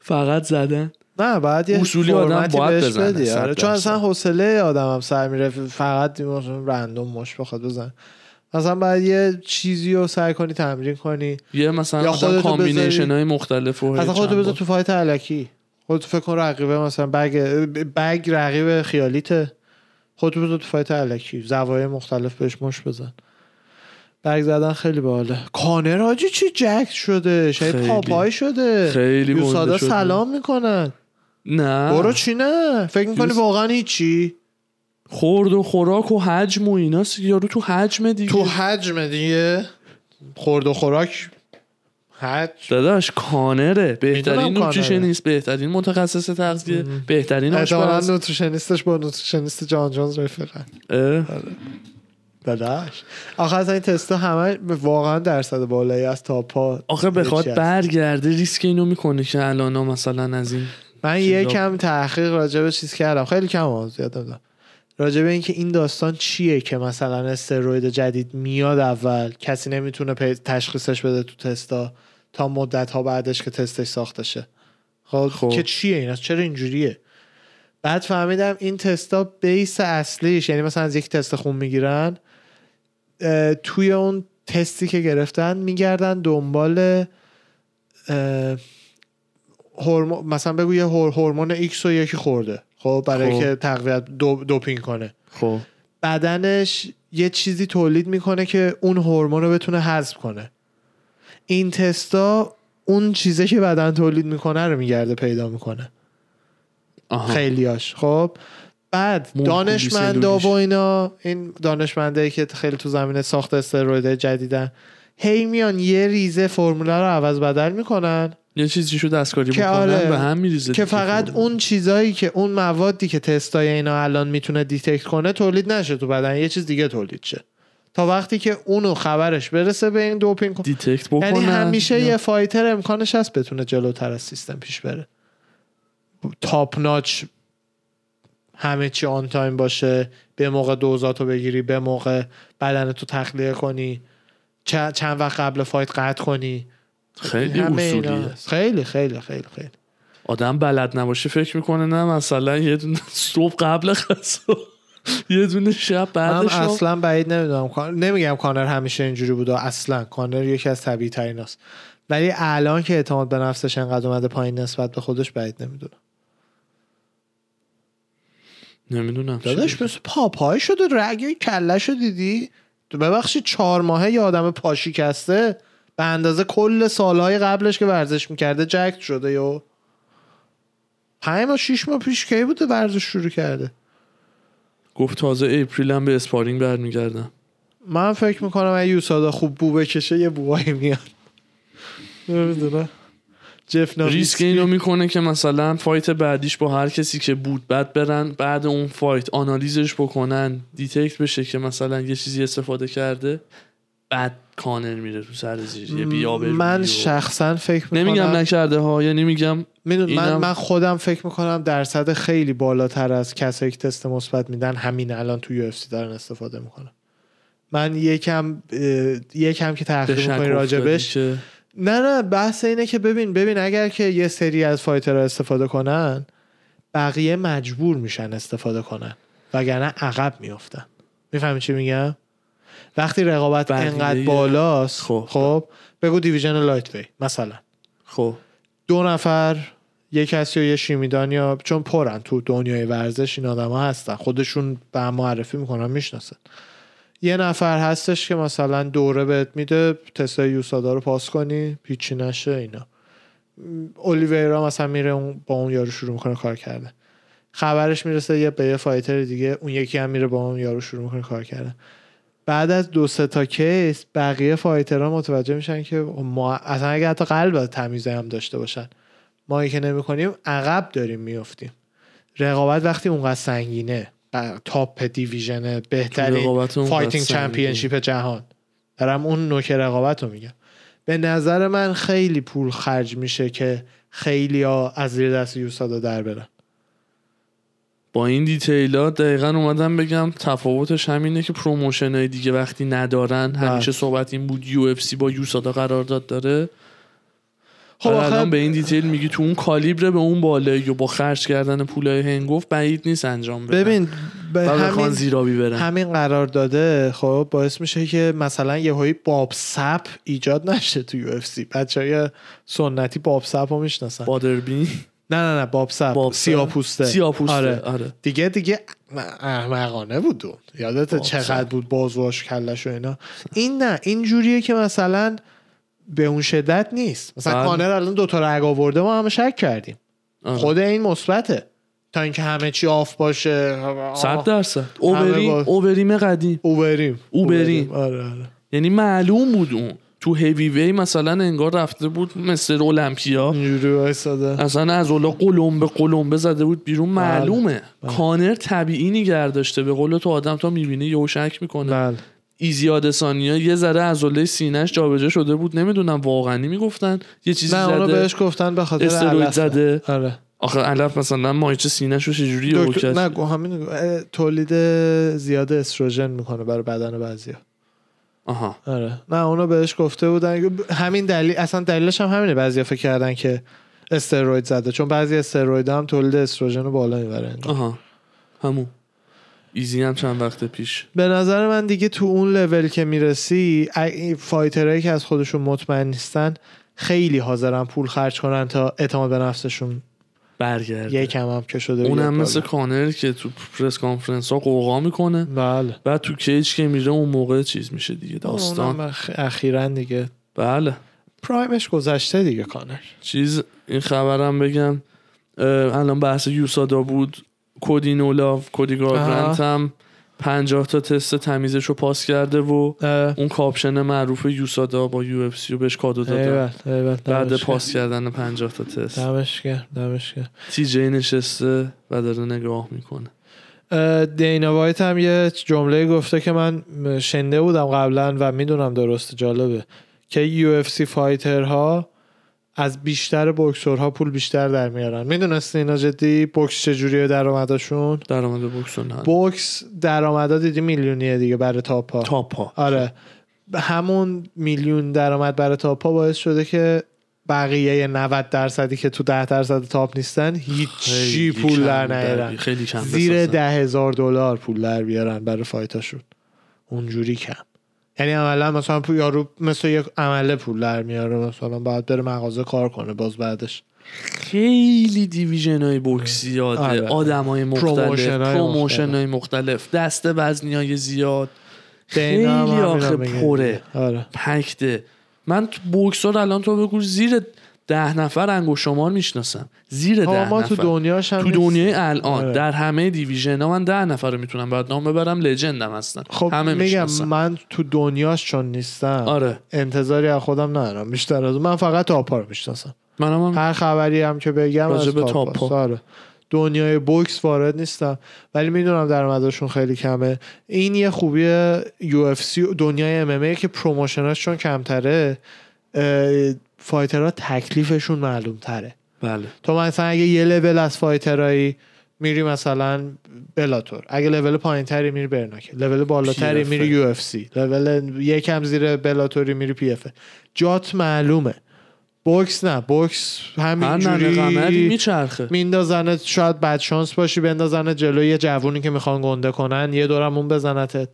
فقط زدن. نه بعد یه اصولی آدم باید بزنه، آره. چون. اصلا حوصله آدم هم سر میره. فقط random مشت بخواد بزن مثلا باید یه چیزی رو سعی کنی تمرین کنی. یه مثلا یا combination های مختلف اصلا خودتو بذار. تو fight الکی. خودتو فکر کن رقیبه مثلا bag bag رقیب خیالیته. خودتو بذار تو fight الکی. زوایای مختلف بهش مشت بزن. bag زدن خیلی باحاله. کانر حاجی چی jacked شده؟ شاید. پاپای شده. خیلی USADA شده. سلام می‌کنن. نه. برو چی نه؟ فکر می‌کنی یوس- واقعا هیچی؟ خورد و خوراک و حجم و ایناست یارو تو حجم دیگه. تو حجم دیگه. خورد و خوراک حج. داداش کانره. بهترین نوتریشنیست بهترین متخصص تغذیه بهترین آشپز. نوتریشنیستش با نوتریشنیست جان جونز رفیقن داداش آخه اصلا این تستا همه واقعا درصد بالایی از تا پا آخه بخواد. برگرده ریسک اینو می‌کنه که الان مثلا از این من یکم تحقیق راجع به چیز کردم خیلی کم زیاد نمی‌دونم. راجع به اینکه این داستان چیه که مثلا استروید جدید میاد اول کسی نمی‌تونه تشخیصش بده تو تستا تا مدت ها بعدش که تستش ساخته شه خب, خب. که چیه این چرا اینجوریه بعد فهمیدم این تستا بیس اصلیش یعنی مثلا از یک تست خون می‌گیرن توی اون تستی که گرفتن میگردن دنبال هورمون مثلا بگو یه هور- هورمون X رو یکی خورده خب برای خب. که تقویت دو دوپینگ کنه. خب. بدنش یه چیزی تولید می‌کنه که اون هورمون رو بتونه حذف کنه. این تستا اون چیزی که بدن تولید می‌کنه رو میگرده پیدا می‌کنه. آها. خیلیاش خب. بعد دانشمندا و. اینا این دانشمندایی که خیلی تو زمینه ساخت استرویدهای جدیدن هی میان یه ریزه فرموله رو عوض بدل می‌کنن. یه چیزی شو دستکاری که آره، به هم میریزه که فقط فرمول. اون چیزایی که اون موادی که تستای اینا الان می‌تونه detect کنه تولید نشه تو بدن یه چیز دیگه تولید شه. تا وقتی که اونو خبرش برسه به این دوپینگ detect بکنن. یعنی همیشه یا- یه fighter امکانش هست بتونه جلوتر از سیستم پیش بره. top notch همه چی on time باشه به موقع دوزاتو بگیری به موقع بدنتو تخلیه کنی چند, وقت قبل fight قطع کنی. خیلی اصولیه. خیلی خیلی خیلی خیلی. آدم بلد نباشه فکر می‌کنه نه مثلا یه دونه صبح قبل غذا یه دونه شب من بعدش هم- اصلا بعید نمی‌دونم. نمیگم کانر همیشه اینجوری بوده اصلا کانر یکی از طبیعی ترین ولی الان که اعتماد به نفسش انقدر اومده پایین نسبت به خودش بعید نمی‌دونم. نمی‌دونم. داداش مثل پاپای شده رگه کله شو دیدی؟ تو ببخشید چهار ماهه یه آدم پا شکسته به اندازه کل سالهای قبلش که ورزش می‌کرده جکت شده یا پنج ماه شیش ماه پیش کی بوده ورزش شروع کرده؟ گفت تازه اپریل هم به اسپارینگ برمیگردم. من فکر می‌کنم اگه USADA خوب بو بکشه یه بوهایی میاد. نمی‌دونم. جف ریسک اینو می‌کنه که مثلا fight بعدیش با هر کسی که بود بعد برن بعد اون fight آنالیزش بکنن detect بشه که مثلا یه چیزی استفاده کرده بعد کانر میره تو سر زیر یه بیابر من شخصا فکر می‌کنم نمیگم نکرده ها یعنی میگم من, من خودم فکر می‌کنم درصد خیلی بالاتر از کسایی که تست مثبت میدن همین الان تو UFC دارن استفاده می‌کنن. من یکم یکم که تحقیق می‌کنی راجبش نه نه بحث اینه که ببین ببین اگر که یه سری از fighter ها استفاده کنن بقیه مجبور میشن استفاده کنن وگرنه عقب میافتن. می‌فهمی چی میگم؟ وقتی رقابت انقدر بالاست خب. خب بگو division lightweight مثلا. خب. دو نفر یه کسی و یه شیمیدان یا چون پره تو دنیای ورزش این آدما هستن. خودشون به معرفی می‌کنن می‌شناسن. یه نفر هستش که مثلا دوره بهت میده تستای USADA رو پاس کنی پیچی نشه اینا. اولیویرا مثلا میره اون با اون یارو شروع می‌کنه کار کرده. خبرش می‌رسه یه به یه fighter دیگه اون یکی هم میره با اون یارو شروع می‌کنه کار کرده. بعد از دو سه تا case بقیه fighter ها متوجه میشن که ما اصلا اگه حتی قلب تمیزه هم داشته باشن. ما که نمی کنیم عقب داریم میفتیم رقابت وقتی اونقدر سنگینه. top division بهترین fighting سنگینه. چمپیونشیپ جهان. دارم اون نوک رقابت رو میگم. به نظر من خیلی پول خرج میشه که خیلی ها از زیر دست USADA در برن. با این detail ات دقیقا اومدم بگم تفاوتش همینه که promotion های دیگه وقتی ندارن همیشه صحبت این بود UFC با USADA قرارداد داره. خب الان به این detail میگی تو اون کالیبر به اون بالایی و با خرج کردن پولای هنگفت بعید نیست انجام بدن ببین به همین زیرابی برن همین قرار داده خب باعث میشه که مثلا یه هایی باب سپ ایجاد نشه تو UFC بچه های سنتی باب سپ رو می‌شناسن بادربین نه نه نه باب سپ باب سیاه سپ. پوسته سیاه‌پوسته، آره. آره. دیگه دیگه احمقانه بود یادت چقدر. بود بازواش کلش و اینا این نه این جوریه که مثلا به اون شدت نیست. مثلا بله. کانر الان دوتا رگ آورده ما همه شک کردیم. آره. خود این مثبته. تا اینکه همه چی آف باشه صد درصد. اووریم با- اووریم قدیم. اوبریم. اوبریم. آره آره. یعنی معلوم بود اون. تو هیوی وی مثلا انگار رفته بود مثل المپیا اصلا از اولا قلمبه قلمبه زده بود بیرون. معلومه. کانر طبیعی نگر داشته. به قول تو آدم تا می‌بینه یهو شک می‌کنه. بله. ایزیاد ثانیه یه ذره عضله سینهش جابجا شده بود. نمی‌دونم واقعا می‌گفتن. یه چیزی نه زده بهش گفتن به خاطر استروید. زده. آره. آخه علف مثلا مایچه سینهش رو چجوری دکتر کرد؟ نه همین تولید زیاد استروژن می‌کنه برای بدن بعضیا. آها. آره. نه اونو بهش گفته بودن. همین دلیل اصلا دلیلش هم همینه. بعضیا فکر کردن که استروید زده. چون بعضی استروید هم تولید استروژن رو بالا می‌بره. آها. همون. ایزی هم چند وقت پیش. به نظر من دیگه تو اون لول که می‌رسی ای- fighter هایی که از خودشون مطمئن نیستن خیلی حاضرن پول خرج کنن تا اعتماد به نفسشون برگرده. یکم هم که شده اونم مثل. کانر که تو press conference ها غوغا می‌کنه. بله. بعد تو cage که میره اون موقع چیز میشه دیگه داستان. اخ- اخیرا دیگه. بله. prime ش گذشته دیگه کانر. چیز این خبرم بگم الان بحث USADA بود. کودی No Love کودی گاربرنت هم پنجاه تا تست تمیزش رو پاس کرده و اه، اون کاپشن معروف USADA با UFC رو بهش کادو دادن ایول بعد پاس کردن پنجاه تا تست. گرم. دمش گرم، دمش گرم. تی جی نشسته و داره نگاه می‌کنه. دینا وایت هم یه جمله گفته که من شنیده بودم قبلا و می‌دونم درست جالبه. که UFC fighter ها از بیشتر بوکسورها پول بیشتر در میارن. می‌دونستی اینا جدی بوکس چجوریه درآمدشون؟ درآمد بوکس نه. بوکس درآمدا دیدی میلیونیه دیگه برای top ها top ها آره. همون میلیون درآمد برای top ها باعث شده که بقیه 90 درصدی که تو 10 درصد top نیستن هیچی پول در نیارن. زیر. ده هزار دلار پول در بیارن برای fight اشون. اونجوری کم. یعنی عملا مثلا یارو مثل یک عمله پول در میاره مثلا باید بره مغازه کار کنه باز بعدش. خیلی division های بوکس زیاده آره. آدم های مختلف promotion های promotion های مختلف. دسته وزنی های زیاد خیلی آخه. پره. آره. پکته. من تو بوکسور الان تو بگو زیر ده نفر انگشت شمار می‌شناسم زیر ده ما نفر تو دنیاش هم تو. دنیای الان آره. در همه division ها من ده نفر رو می‌تونم بعد نام ببرم legend م هستن خب همه میگم من تو دنیاش چون نیستم آره انتظاری از خودم ندارم بیشتر از. من فقط top ا رو می‌شناسم منم هم هر خبری هم که بگم از به top top هاست. ها. آره. دنیای بوکس وارد نیستم ولی می‌دونم درآمدشون خیلی کمه این یه خوبی UFC دنیای MMA که promotion اش چون کمتره fighter ها تکلیفشون معلوم تره بله. تو مثلا اگه یه level از fighter ایی میری مثلا بلاتور. اگه لول پایین تری میری bare knuckle. لول بالاتری. میری UFC. لول یکم زیر بلاتوری میری PFL جات معلومه. بوکس نه. بوکس همینجوری میچرخه. میندازنت شاید بد شانس باشی بندازنت جلوی یه جوونی که می‌خوان گنده کنن یه دورم اون بزنتت.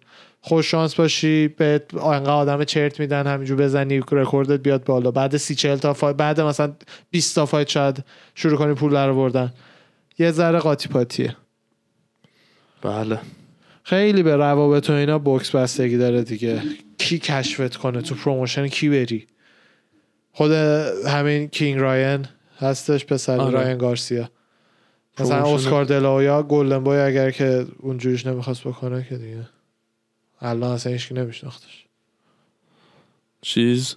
خوش شانس باشی به انقدر آدم چرت میدن همینجور بزنی رکوردت بیاد بالا. بعد سی چل تا fight بعد مثلا 20 تا fight شاید شروع کنی پول در بردن یه ذره قاطی پاتیه. بله. خیلی به روابط و اینا بوکس بستگی داره دیگه. کی کشفت کنه تو promotion؟ کی بری؟ خود همین King راین هستش پسر آره. راین گارسیا. مثلا اسکار دلاویا Golden Boy اگر که اونجوریش نمی‌خواست بکنه که دیگه. الان اصلا هیچکی نمیشناختش چیز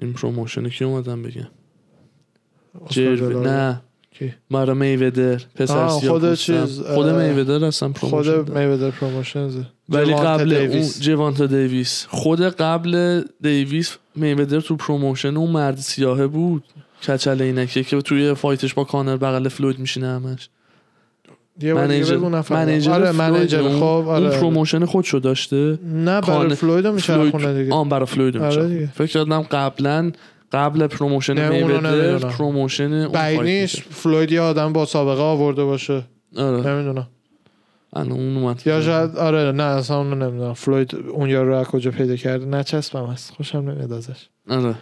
این پروموشن کی اومدم بگم دلاویا. نه کی؟ مارا میودر پسر خود. چیز، خود میودر هستن پروموشن خود. میودر پروموشنز ولی قبل اون دیویس. جوانتا دیویس خود قبل دیویس میودر تو پروموشن اون مرد سیاهه بود کچل اینکه که توی فایتش با کانر بغل فلوید میشینه همش یه منیجر. منیجر آره منیجر اون- خب اون آره. پروموشن خودشو داشته؟ نه برای کان- فلوید رو فلوید میچرخونه دیگه. آن برای فلوید آره میشه. فکر کردم قبلا قبل promotion نمی‌دونم. promotion اون میشه. فلوید یه آدم با سابقه آورده باشه. آره. نمی‌دونم. الان اون اومد. یا شاید آره نه اصلا اونو نمی‌دونم. فلوید اون یارو رو کجا پیدا کرده نچسبم هست خوشم نمیاد ازش. آره.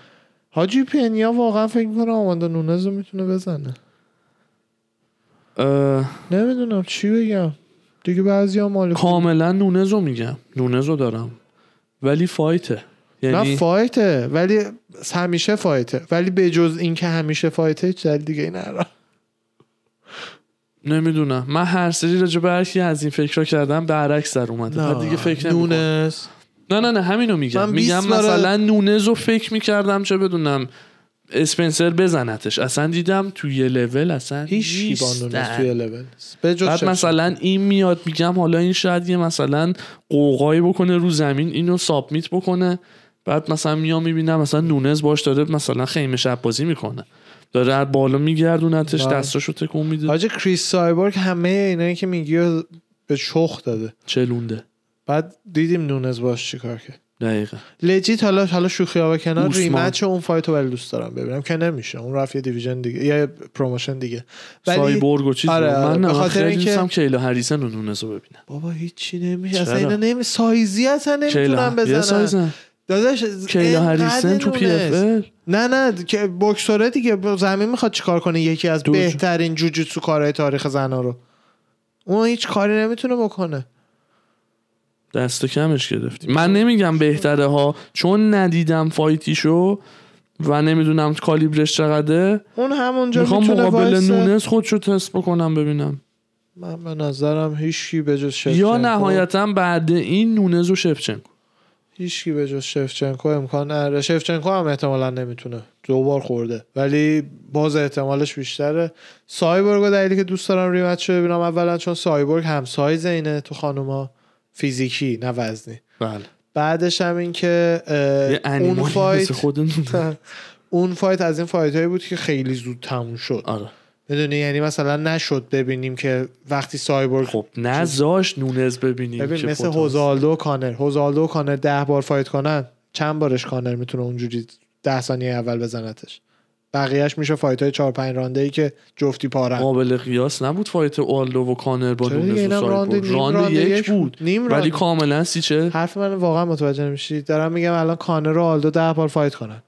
حاجی پنیا واقعا فکر می‌کنه آماندا نونز رو می‌تونه بزنه. نمی‌دونم چی بگم؟ دیگه بعضی ها مال کاملا نونزو میگم. نونزو دارم. ولی فایته. نه یعنی فایته. ولی همیشه فایته. ولی به جز این که همیشه فایته هیچ دلیل دیگه این نرا نمی‌دونم. من هر سری راجع به هر از این فکر کردم برعکس در اومده. بعد دیگه فکر نونز. نه نه نه همینو میگم. میگم 20 باره- مثلا نونز رو فکر می‌کردم چه بدونم اسپنسر بزنتش اصلا دیدم توی یه لول اصلا هیچ نیستن. توی لول نیست. بعد. مثلا این میاد میگم حالا این شاید یه مثلا قوقایی بکنه رو زمین اینو سابمیت بکنه بعد مثلا میام می‌بینم مثلا نونز باش داره مثلا خیمه شب بازی می‌کنه داره از بالا میگردونتش بله. دستاشو تکون میده حاجی کریس سایبورگ همه اینایی که میگی به چخ داده چلونده بعد دیدیم نونز باش چیکار کرد دقیقا لجیت حالا حالا شوخی ها کنار. ریمچ اون فایت رو ولی دوست دارم ببینم که نمیشه اون رفت یه دیویژن دیگه یا پروموشن دیگه ولی سایبورگ و چیز آره،. آره. من نه خاطر اینکه- کیلا هریسن نونز رو ببینم بابا هیچی نمیشه؟ اصلا اینا نمی سایزی اصلا نمی‌تونن بزنن سایزن داداش کیلا هریسن تو پی. اف نه نه که بکسوره دیگه زمین می‌خواد چیکار کنه یکی از. بهترین جوجوتسو کارهای تاریخ زنا رو اون هیچ کاری نمی‌تونه بکنه دست کمش گرفتیم. من نمیگم بهتره ها چون ندیدم fight یشو و نمی‌دونم کالیبرش چقدره. اون همونجا می‌خوام می‌تونه مقابل وایسه. نونز خودشو تست بکنم ببینم. من به نظرم هیچی به جز شفچنکو یا نهایتا بعد این نونز و شفچنکو. هیچکی به جز شفچنکو امکان نداره. شفچنکو هم احتمالا نمی‌تونه. دو بار خورده. ولی باز احتمالش بیشتره. سایبورگ دلیلی که دوست دارم rematch رو ببینم اولا چون سایبورگ هم سایز اینه تو خانوما. فیزیکی نه وزنی. بله. بعدش هم این که اون fight (laughs) اون fight از این fight هایی بود که خیلی زود تموم شد. آره. می‌دونی؟ یعنی مثلا نشد ببینیم که وقتی سایبورگ خب نذاشت نونز ببینیم ببین که مثل هوزه آلدو و کانر. هوزه آلدو و کانر ده بار fight کنن چند بارش کانر می‌تونه اونجوری ده ثانیه اول بزنتش. بقیهش میشه fight های چهار پنج رانده ای که جفتی پاره‌ن. قابل قیاس نبود fight آلدو و کانر با نونز و اینم راند سایبورگ نیم راند راند یک بود بود. نیم ولی. کاملا سی چه؟ حرف من واقعا متوجه نمیشی. دارم میگم الان کانر و آلدو ده بار fight کنن.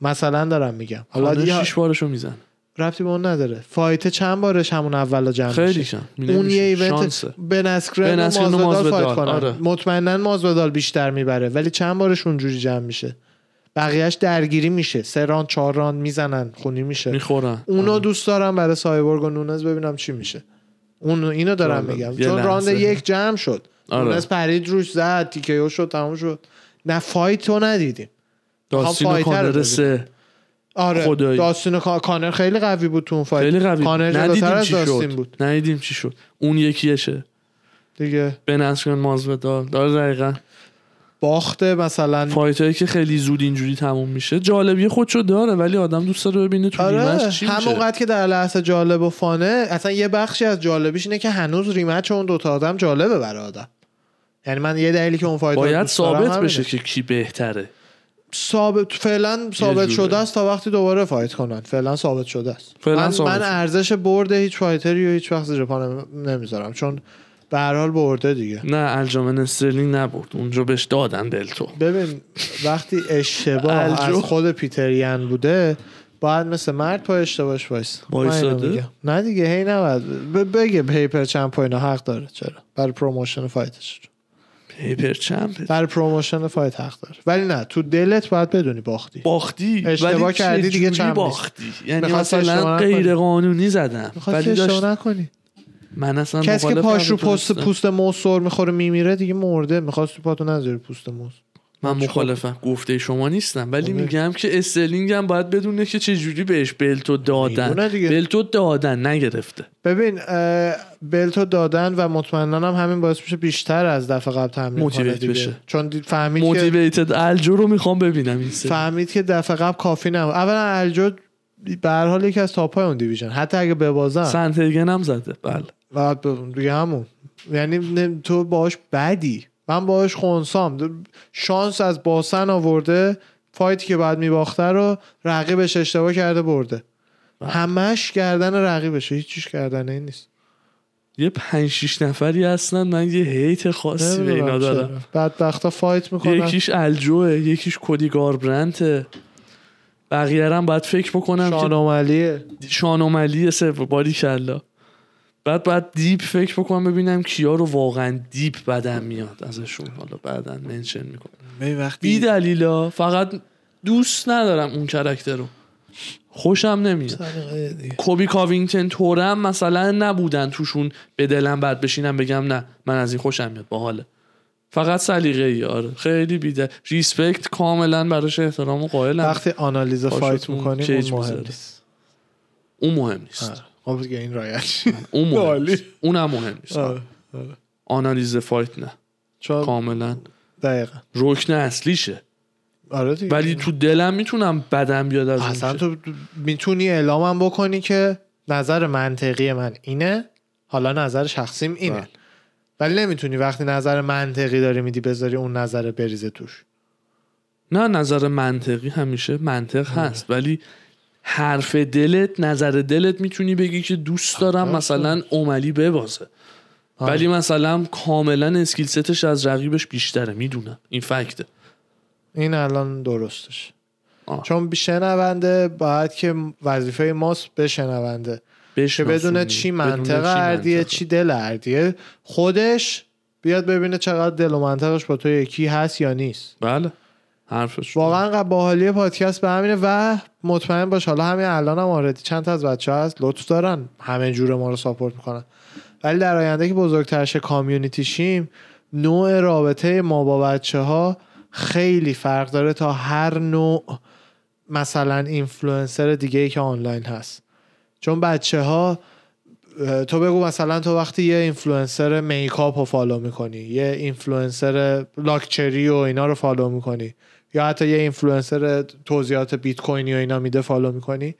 مثلا دارم میگم. حالا دیگه شیش بارشو میزن ربطی به اون نداره. fight چند بارش همون اول جمع خیلی اون یه event بن اسکرن مازویدال، fight کنن. آره. مطمئنا مازویدال بیشتر می‌بره. ولی چند بارش اونجوری جمع میشه؟ بقیهش درگیری میشه. سه راند چهار راند می‌زنن خونی میشه. می‌خورن. اونو دوست دارم برای سایبورگ و نونز ببینم چی میشه. اون اینو دارم جالب. میگم. چون راند. یک جمع شد. آره. نونز پرید روش زد TKO شد تموم شد. نه fight تو ندیدیم. داستین رو کانر. سه. آره. خدایی. داستین کانر خیلی قوی بود تو اون fight. خیلی قوی. کانر ندیدیم چی داستین شد. بود. ندیدیم چی شد. اون یکیشه. دیگه. بن اسکرن مازویدال داره دقیقا. باخت مثلا. fight هایی که خیلی زود اینجوری تموم میشه. جالبی خودشو داره ولی آدم دوست داره ببینه تو آره چی میشه. همونقدر که در لحظه جالب و fun ه اصلا یه بخشی از جالبیش اینه که هنوز rematch اون دوتا آدم جالبه برای آدم. یعنی من یه دلیلی که اون fight باید ثابت. بشه که کی بهتره. ثابت فعلا ثابت. شده است تا وقتی دوباره fight کنن. فعلا ثابت شده است. فعلا من, ثابت من شده. ارزش برد هیچ fighter ی و هیچ وقت زیر پا نمی- نمی‌ذارم. چون به حال برده دیگه. نه الجامن استرلینگ نبرد. اونجا بهش دادن belt و ببین وقتی اشتباه. (laughs) از خود پیتر یان بوده باید مثل مرد پای اشتباهش وایس؟ نه دیگه هی نباید. بگه paper champ و اینا حق داره. چرا؟ برای promotion fight ش paper champ برای promotion fight حق داره. ولی نه تو دلت باید بدونی باختی. باختی؟ اشتباه کردی دیگه نیست. باختی؟ یعنی مثلا. غیر قانونی زدم. ولی داشت نکنی. من اصلا کسی که پاش رو به پوست موز سر می‌خوره میمیره دیگه مرده. می‌خواست تو پاتو نذاری پوست موز من مخالفم. گفته شما نیستم. ولی آره. میگم که استرلینگ هم باید بدونه که چه جوری بهش belt و دادن. belt و دادن نگرفته. ببین belt و دادن و مطمئنا هم همین باعث میشه بیشتر از دفعه قبل تمرین کنه motivate دیگه. بشه. چون دید فهمید که motivated الجو رو می‌خوام ببینم این سری. فهمید که دفعه قبل کافی نبود. اولا الجو به هر حال یکی از top ای اون division. حتی اگه ببازن. سندهیگن هم زده. بله. بعد دیگه همون. یعنی تو باش بدی. من باش خونسام. شانس از باسن آورده فایتی که بعد میباخته رو رقیبش اشتباه کرده برده. همش گردن رقیبشه. هیچیش گردن این نیست. یه پنج شیش نفری هستن من یه هیت خاصی به اینا دارم چرا. بعدبختا فایت می‌کنن. یکیش الجوه یکیش کودی گاربرنته. بقیه هم باید فکر بکنم شانومالیه شانوملی سه باری کلا بعد بعد دیپ فکر بکنم ببینم کیا رو واقعا دیپ بدم میاد ازشون. حالا بعدا منشن می‌کنم. ببین بی وقتی دلیلا فقط دوست ندارم اون کرکتر رو. خوشم نمیاد. کوبی کاوینگتن تورم مثلا نبودن توشون به دلم بعد بشینم بگم نه من از این خوشم میاد. باحاله. فقط سلیقه ای آره. خیلی بیده. ریسپکت کاملا براش احترام و قائلم. وقتی آنالیز فایت می‌کنیم اون مهم. نیست. اون مهم نیست. آره. خب دیگه این رایت. اون مهم. نیست. اونم مهم نیست. آره. آنالیز فایت نه. چون کاملا. دقیقا. رکن اصلیشه. آره دیگه. ولی تو دلم می‌تونم بدم بیاد از اصلا اون تو می‌تونی اعلامم بکنی که نظر منطقی من اینه حالا نظر شخصیم اینه. بله. ولی نمی‌تونی وقتی نظر منطقی داری میدی بذاری اون نظر بریزه توش. نه نظر منطقی همیشه منطق هست. ولی حرف دلت نظر دلت می‌تونی بگی که دوست دارم مثلا اوملی ببازه. ولی مثلا کاملا اسکیل ستش از رقیبش بیشتره می‌دونم. این فکته این الان درستش. آه. چون شنونده باید که وظیفه ماست به شنونده که بدونه چی منطق اردیه چی دل اردیه. خودش بیاد ببینه چقدر دل و منطقش با تو یکی هست یا نیست. بله. حرفش واقعا باحالی پادکست به همینه و مطمئن باش حالا همین الان هم آردی چند تا از بچه هست؟ لطف دارن. همه جور ما رو support می‌کنن. ولی در آینده که بزرگتر شه community شیم نوع رابطه ما با بچه ها خیلی فرق داره تا هر نوع مثلا اینفلوئنسر دیگه ای که آنلاین هست. چون بچه ها تو بگو مثلا تو وقتی یه اینفلوئنسر makeup رو follow می‌کنی یه اینفلوئنسر لاکچری و اینا رو follow می‌کنی یا حتی یه اینفلوئنسر توضیحات بیت کوینی و اینا میده follow می‌کنی.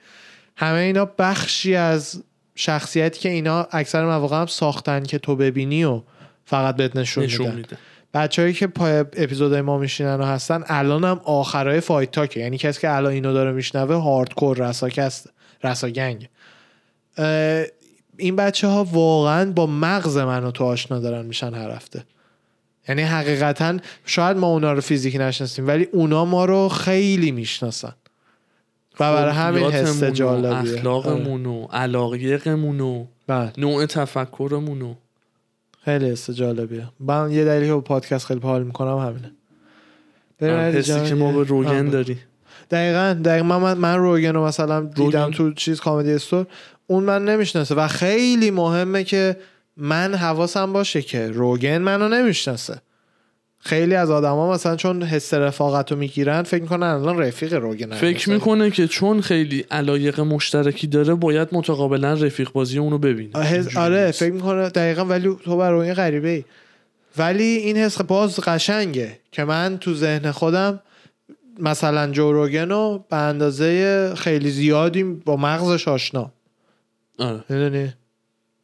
همه اینا بخشی از شخصیتی که اینا اکثر مواقع هم ساختن که تو ببینی و فقط بهت نشون, نشون میدن میده. بچههایی که پای اپیزودهای ما میشینن و هستن الان هم آخرای fight talk ه یعنی کسی که الان اینو داره میشنوه hardcore رساکست رسا gang این بچه ها واقعا با مغز منو تو آشنا دارن میشن هر هفته. یعنی حقیقتا شاید ما اونا رو فیزیکی نشناسیم ولی اونا ما رو خیلی می‌شناسن و برای همین حس جالبیه آره. اخلاقمون و علاقیقمون و بله. نوع تفکرمون و خیلی حس جالبیه من یه دلیلی که با پادکست خیلی حال می‌کنم همینه حسی که ما به روگن. داری دقیقا دقیقا من, من روگن رو مثلا دیدم روگن. تو چیز کامدی استور اون من نمی‌شناسه و خیلی مهمه که من حواسم باشه که روگن منو نمی‌شناسه. خیلی از آدما مثلا چون حس رفاقت رو می‌گیرن فکر می‌کنن الان رفیق روگن فکر می‌کنه که چون خیلی علایق مشترکی داره باید متقابلا رفیق بازی اونو ببینه. حس... آره فکر می‌کنه دقیقا ولی تو برای غریبه ای ولی این حس باز قشنگه که من تو ذهن خودم مثلا جوروگن رو به اندازه خیلی زیادی با مغزش آشنا. آره.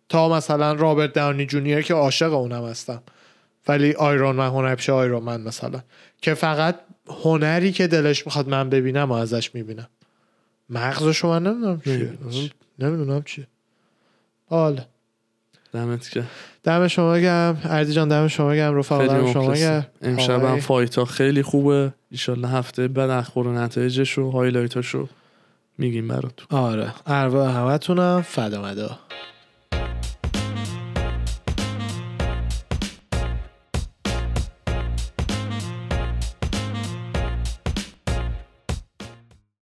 تا مثلا رابرت داونی جونیور که عاشق اونم هستم. ولی آیرون من هنر پیش آیرون من مثلا. که فقط هنری که دلش می‌خواد من ببینم و ازش می‌بینم. مغزشو من نمی‌دونم چیه. نمی‌دونم چیه. حالا دمت که دم شما گرم عردی جان دم شما گرم رفقا دم شما گرم امشب هم fight ها خیلی خوبه. ایشالله هفته بعد اخبار و نتایجش و highlight اشو میگیم براتون. آره. اروا همتونم. فدا مدا.